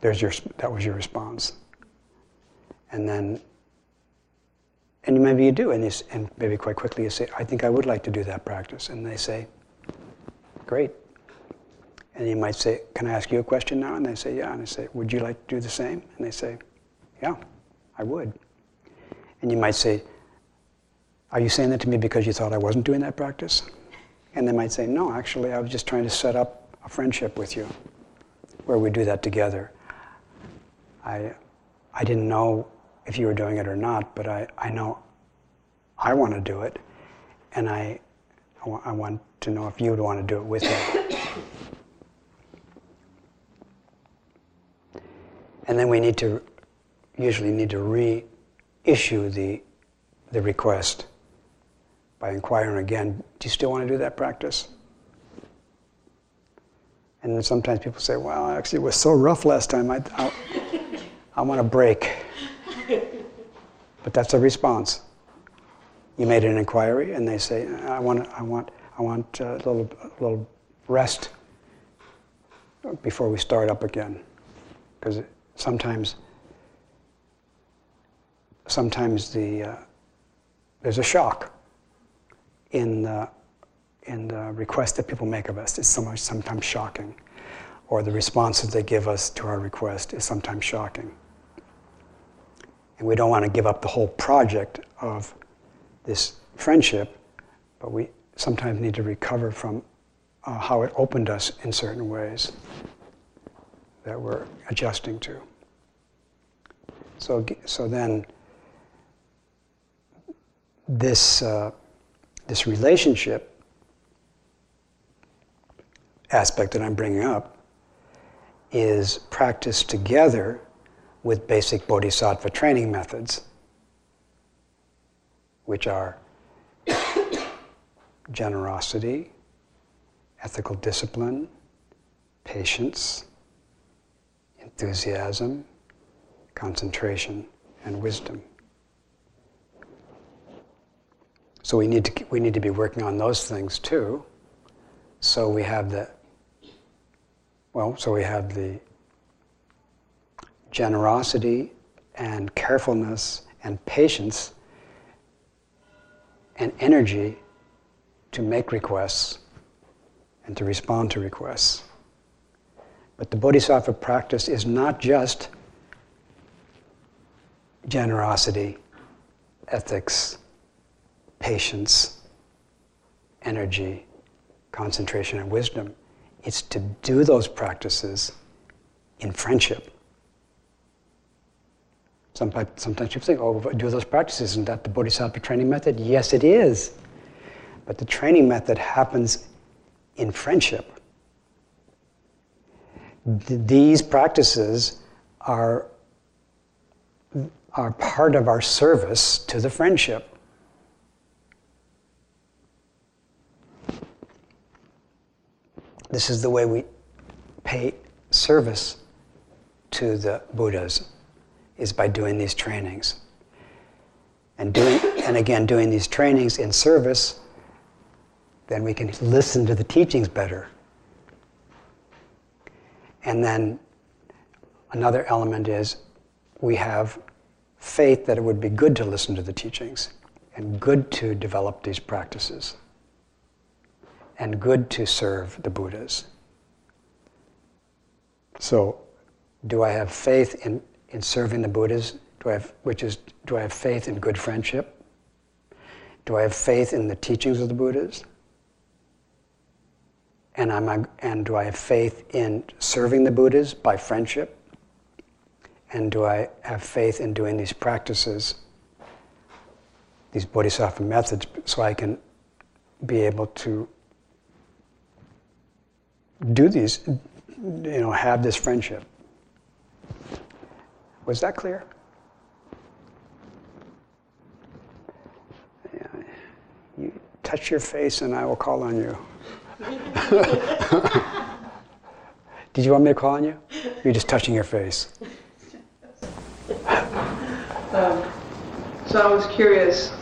There's your, that was your response. And then, and maybe you do, and, you, and maybe quite quickly you say, I think I would like to do that practice. And they say, Great. And you might say, Can I ask you a question now? And they say, Yeah. And I say, Would you like to do the same? And they say, Yeah, I would. And you might say, Are you saying that to me because you thought I wasn't doing that practice? And they might say, No, actually, I was just trying to set up a friendship with you where we do that together. I, I didn't know if you were doing it or not, but I, I know I want to do it, and I, I want to know if you would want to do it with me. And then we need to, usually need to reissue the, the request by inquiring again, do you still want to do that practice? And then sometimes people say, well, actually it was so rough last time, I, I, want a break. But that's a response. you made an inquiry, and they say, I want, I want, I want a little, a little rest before we start up again. Because sometimes, sometimes the, uh, there's a shock in the, in the request that people make of us. It's sometimes shocking. Or the responses they give us to our request is sometimes shocking. And we don't want to give up the whole project of this friendship, but we sometimes need to recover from uh, how it opened us in certain ways that we're adjusting to. So, so then, this, uh, this relationship aspect that I'm bringing up is practiced together with basic bodhisattva training methods, which are (coughs) generosity, ethical discipline, patience, enthusiasm, concentration, and wisdom. So we need to we need to be working on those things too. So we have the well, so we have the generosity and carefulness and patience and energy to make requests and to respond to requests. But the Bodhisattva practice is not just generosity, ethics, patience, energy, concentration, and wisdom. It's to do those practices in friendship. Sometimes, people think, oh, do those practices, isn't that the Bodhisattva training method? Yes, it is. But the training method happens in friendship. Th- these practices are, are part of our service to the friendship. This is the way we pay service to the Buddhas, is by doing these trainings. And doing and again doing these trainings in service, then we can listen to the teachings better. And then another element is we have faith that it would be good to listen to the teachings and good to develop these practices and good to serve the Buddhas. So, do I have faith in, in serving the Buddhas? Do I have, which is, do I have faith in good friendship? Do I have faith in the teachings of the Buddhas? And, am and do I have faith in serving the Buddhas by friendship? And do I have faith in doing these practices, these bodhisattva methods, so I can be able to do these, you know, have this friendship. Was that clear? You touch your face and I will call on you. (laughs) Did you want me to call on you? You're just touching your face. (laughs) Um, so I was curious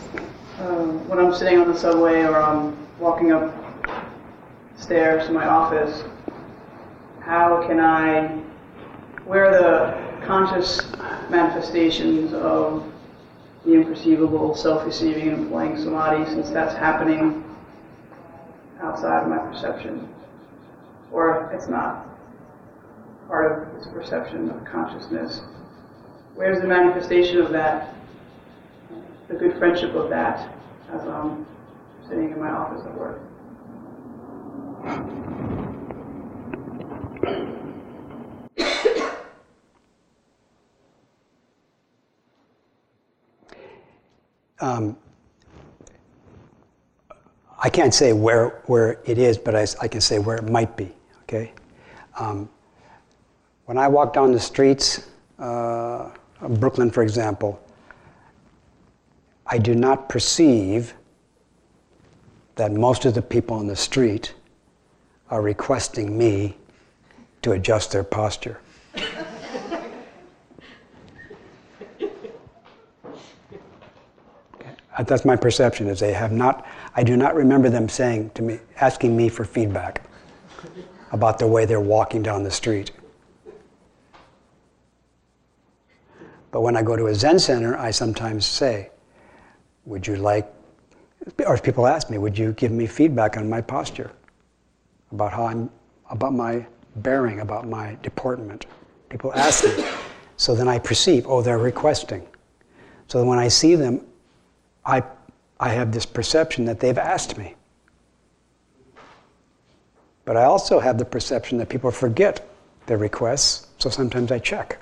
um, when I'm sitting on the subway or I'm walking up stairs to my office, how can I, where the conscious manifestations of the imperceivable, self-receiving and playing samadhi, since that's happening outside of my perception, or it's not part of this perception of consciousness. Where's the manifestation of that, the good friendship of that, as I'm sitting in my office at work? Um, I can't say where, where it is, but I, I can say where it might be, okay? Um, when I walk down the streets uh, Brooklyn, for example, I do not perceive that most of the people on the street are requesting me to adjust their posture. Uh, That's my perception. Is they have not. I do not remember them saying to me, asking me for feedback about the way they're walking down the street. But when I go to a Zen center, I sometimes say, "Would you like?" Or if people ask me, "Would you give me feedback on my posture, about how I'm, about my bearing, about my deportment?" People ask me. So then I perceive, oh, they're requesting. So when I see them, I, I have this perception that they've asked me. But I also have the perception that people forget their requests, so sometimes I check.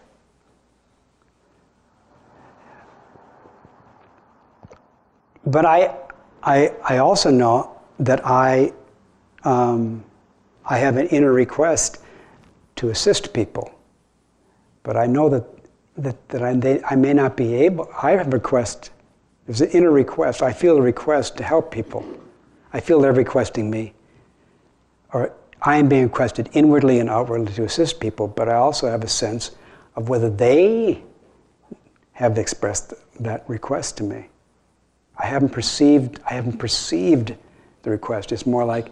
But I, I, I also know that I, um, I have an inner request to assist people. But I know that, that, that I, they, I may not be able, I have a request, there's an inner request. I feel a request to help people. I feel they're requesting me. Or I am being requested inwardly and outwardly to assist people, but I also have a sense of whether they have expressed that request to me. I haven't perceived, I haven't perceived the request. It's more like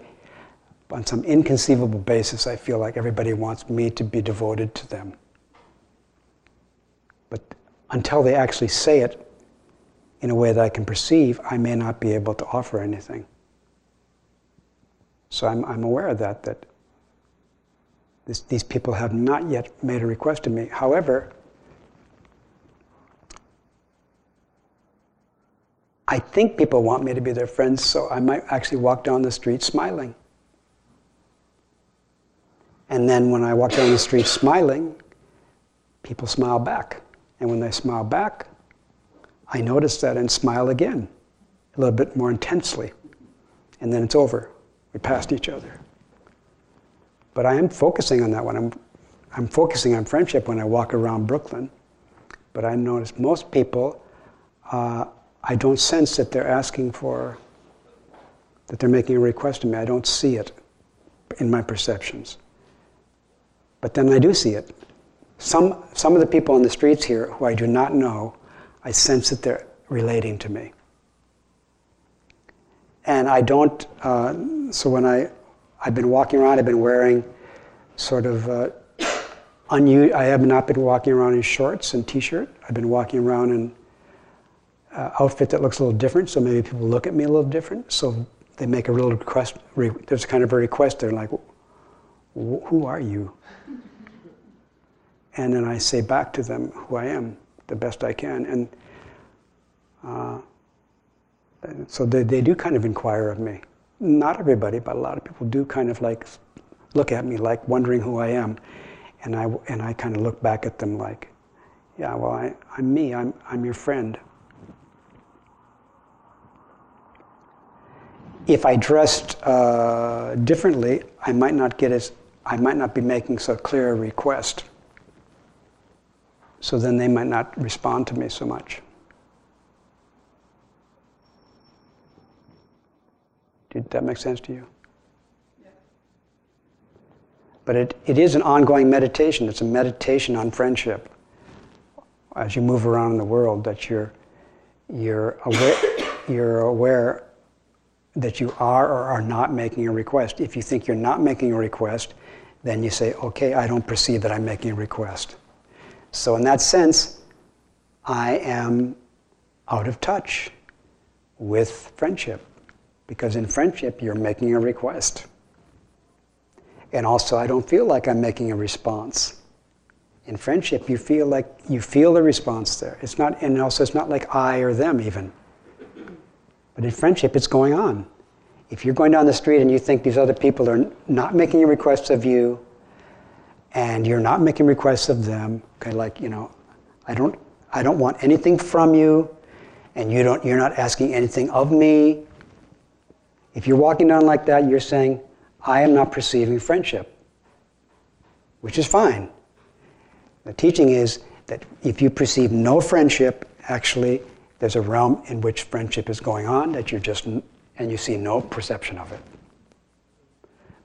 on some inconceivable basis, I feel like everybody wants me to be devoted to them. But until they actually say it in a way that I can perceive, I may not be able to offer anything. So I'm, I'm aware of that, that this, these people have not yet made a request to me. However, I think people want me to be their friends, so I might actually walk down the street smiling. And then when I walk down the street smiling, people smile back. And when they smile back, I notice that and smile again, a little bit more intensely. And then it's over. We passed each other. But I am focusing on that one. I'm, I'm focusing on friendship when I walk around Brooklyn. But I notice most people, uh, I don't sense that they're asking for, that they're making a request to me. I don't see it in my perceptions. But then I do see it. Some, some of the people on the streets here who I do not know, I sense that they're relating to me. And I don't, uh, so when I, I've been walking around, I've been wearing sort of, uh, unu- I have not been walking around in shorts and t-shirt. I've been walking around in uh, outfit that looks a little different, so maybe people look at me a little different. So they make a real request, re- there's kind of a request, they're like, who are you? And then I say back to them who I am the best I can. And uh, so they, they do kind of inquire of me. Not everybody, but a lot of people do kind of like look at me like wondering who I am. And I, and I kind of look back at them like, yeah, well, I, I'm me, I'm, I'm your friend. If I dressed uh, differently, I might not get as, I might not be making so clear a request. So then they might not respond to me so much. Did that make sense to you? But it, it is an ongoing meditation. It's a meditation on friendship. As you move around in the world, that you're, you're, aware, you're aware that you are or are not making a request. If you think you're not making a request, then you say, okay, I don't perceive that I'm making a request. So, in that sense, I am out of touch with friendship. Because in friendship, you're making a request. And also, I don't feel like I'm making a response. In friendship, you feel like you feel the response there. It's not, and also, it's not like I or them even. But in friendship, it's going on. If you're going down the street and you think these other people are not making requests of you, and you're not making requests of them, okay, like you know, I don't, I don't want anything from you, and you don't, you're not asking anything of me. If you're walking down like that, you're saying, I am not perceiving friendship, which is fine. The teaching is that if you perceive no friendship, actually, there's a realm in which friendship is going on that you're just, and you see no perception of it.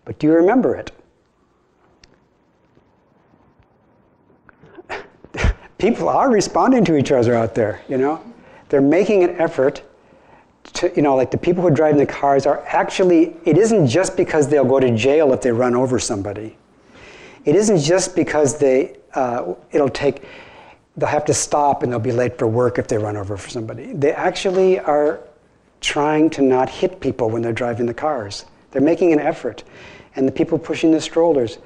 But do you remember it? (laughs) People are responding to each other out there, you know? They're making an effort to, you know, like the people who drive driving the cars are actually, it isn't just because they'll go to jail if they run over somebody. It isn't just because they, uh, it'll take, they'll have to stop and they'll be late for work if they run over for somebody. They actually are trying to not hit people when they're driving the cars. They're making an effort. And the people pushing the strollers,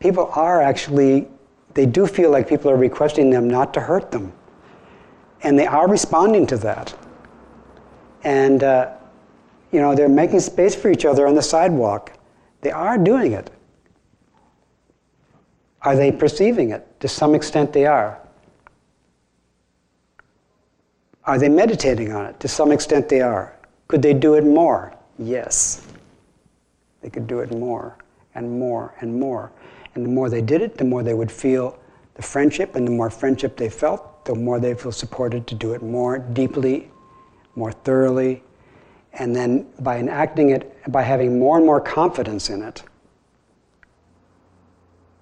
people are actually, they do feel like people are requesting them not to hurt them. And they are responding to that. And, uh, you know, they're making space for each other on the sidewalk. They are doing it. Are they perceiving it? To some extent, they are. Are they meditating on it? To some extent, they are. Could they do it more? Yes. They could do it more and more and more. And the more they did it, the more they would feel the friendship, and the more friendship they felt, the more they feel supported to do it more deeply, more thoroughly. And then by enacting it, by having more and more confidence in it,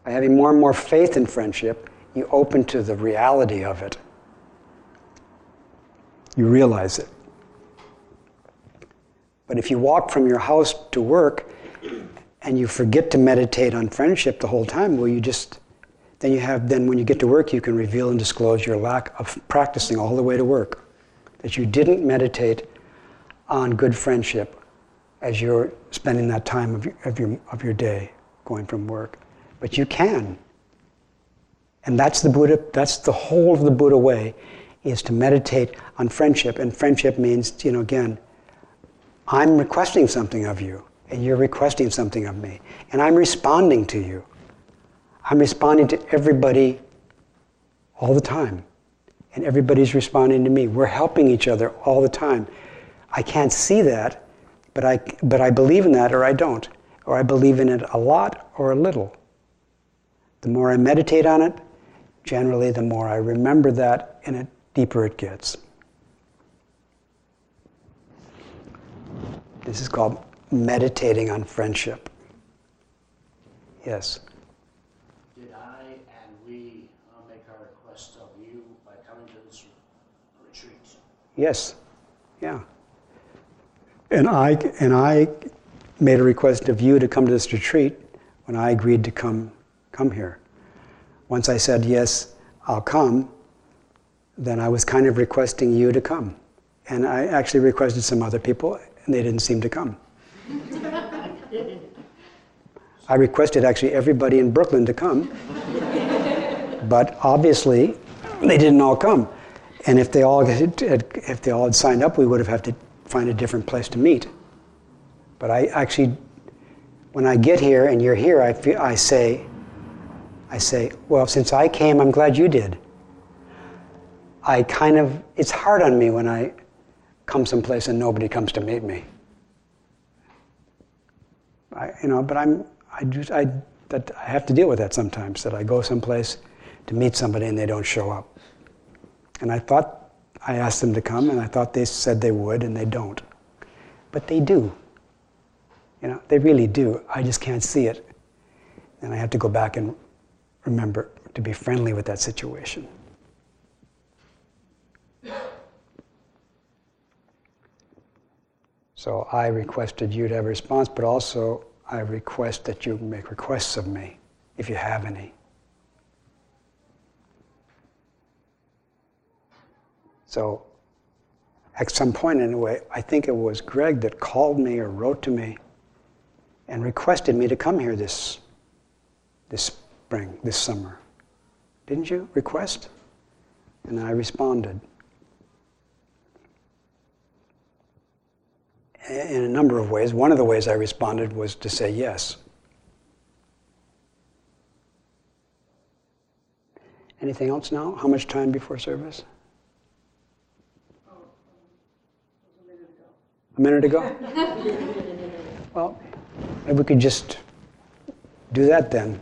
by having more and more faith in friendship, you open to the reality of it. You realize it. But if you walk from your house to work and you forget to meditate on friendship the whole time, well, you just, then you have, then when you get to work, you can reveal and disclose your lack of practicing all the way to work. That you didn't meditate on good friendship as you're spending that time of your, of your, of your day going from work. But you can. And that's the Buddha, that's the whole of the Buddha way, is to meditate on friendship. And friendship means, you know, again, I'm requesting something of you and you're requesting something of me, and I'm responding to you. I'm responding to everybody all the time, and everybody's responding to me. We're helping each other all the time. I can't see that, but I, but I believe in that or I don't, or I believe in it a lot or a little. The more I meditate on it, generally, the more I remember that, and the deeper it gets. This is called meditating on friendship. Yes. Did I and we uh, make our request of you by coming to this retreat? Yes. Yeah. And I and I made a request of you to come to this retreat when I agreed to come come here. Once I said yes, I'll come, then I was kind of requesting you to come. And I actually requested some other people and they didn't seem to come. I requested actually everybody in Brooklyn to come, but obviously they didn't all come. And if they all had, if they all had signed up, we would have had to find a different place to meet. But I actually, when I get here and you're here, I, feel, I say, I say, well, since I came, I'm glad you did. I kind of, it's hard on me when I come someplace and nobody comes to meet me. I, you know, but I'm, I just, I, that I have to deal with that sometimes. That I go someplace to meet somebody and they don't show up. And I thought I asked them to come, and I thought they said they would, and they don't. But they do. You know, they really do. I just can't see it, and I have to go back and remember to be friendly with that situation. So I requested you to have a response, but also I request that you make requests of me, if you have any. So, at some point, anyway, I think it was Greg that called me or wrote to me and requested me to come here this, this spring, this summer. Didn't you request? And I responded. In a number of ways. One of the ways I responded was to say yes. Anything else now? How much time before service? a minute ago. A minute ago? (laughs) well, maybe we could just do that then.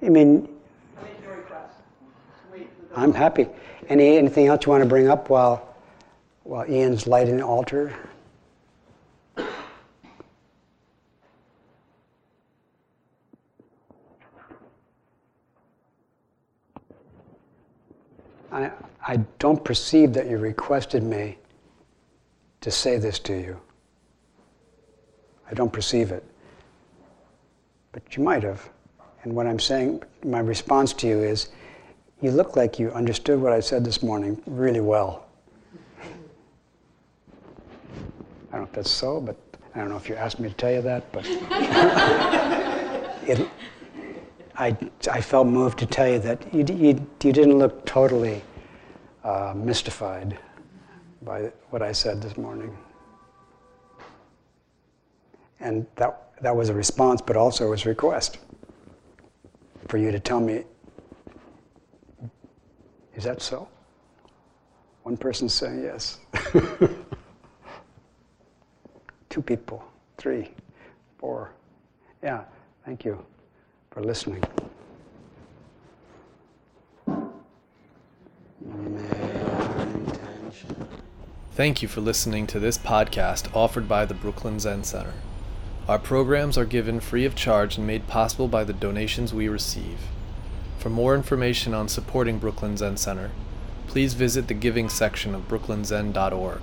I mean, I'm happy. Any, anything else you want to bring up while, while Ian's lighting the altar? I, I don't perceive that you requested me to say this to you. I don't perceive it. But you might have. And what I'm saying, my response to you is, you look like you understood what I said this morning really well. I don't know if that's so, but I don't know if you asked me to tell you that, but (laughs) it, I, I felt moved to tell you that you, you, you didn't look totally uh, mystified by what I said this morning. And that, that was a response, but also was a request for you to tell me, is that so? One person saying yes. (laughs) Two people, three, four. Yeah, thank you for listening. Thank you for listening to this podcast offered by the Brooklyn Zen Center. Our programs are given free of charge and made possible by the donations we receive. For more information on supporting Brooklyn Zen Center, please visit the giving section of brooklynzen.org.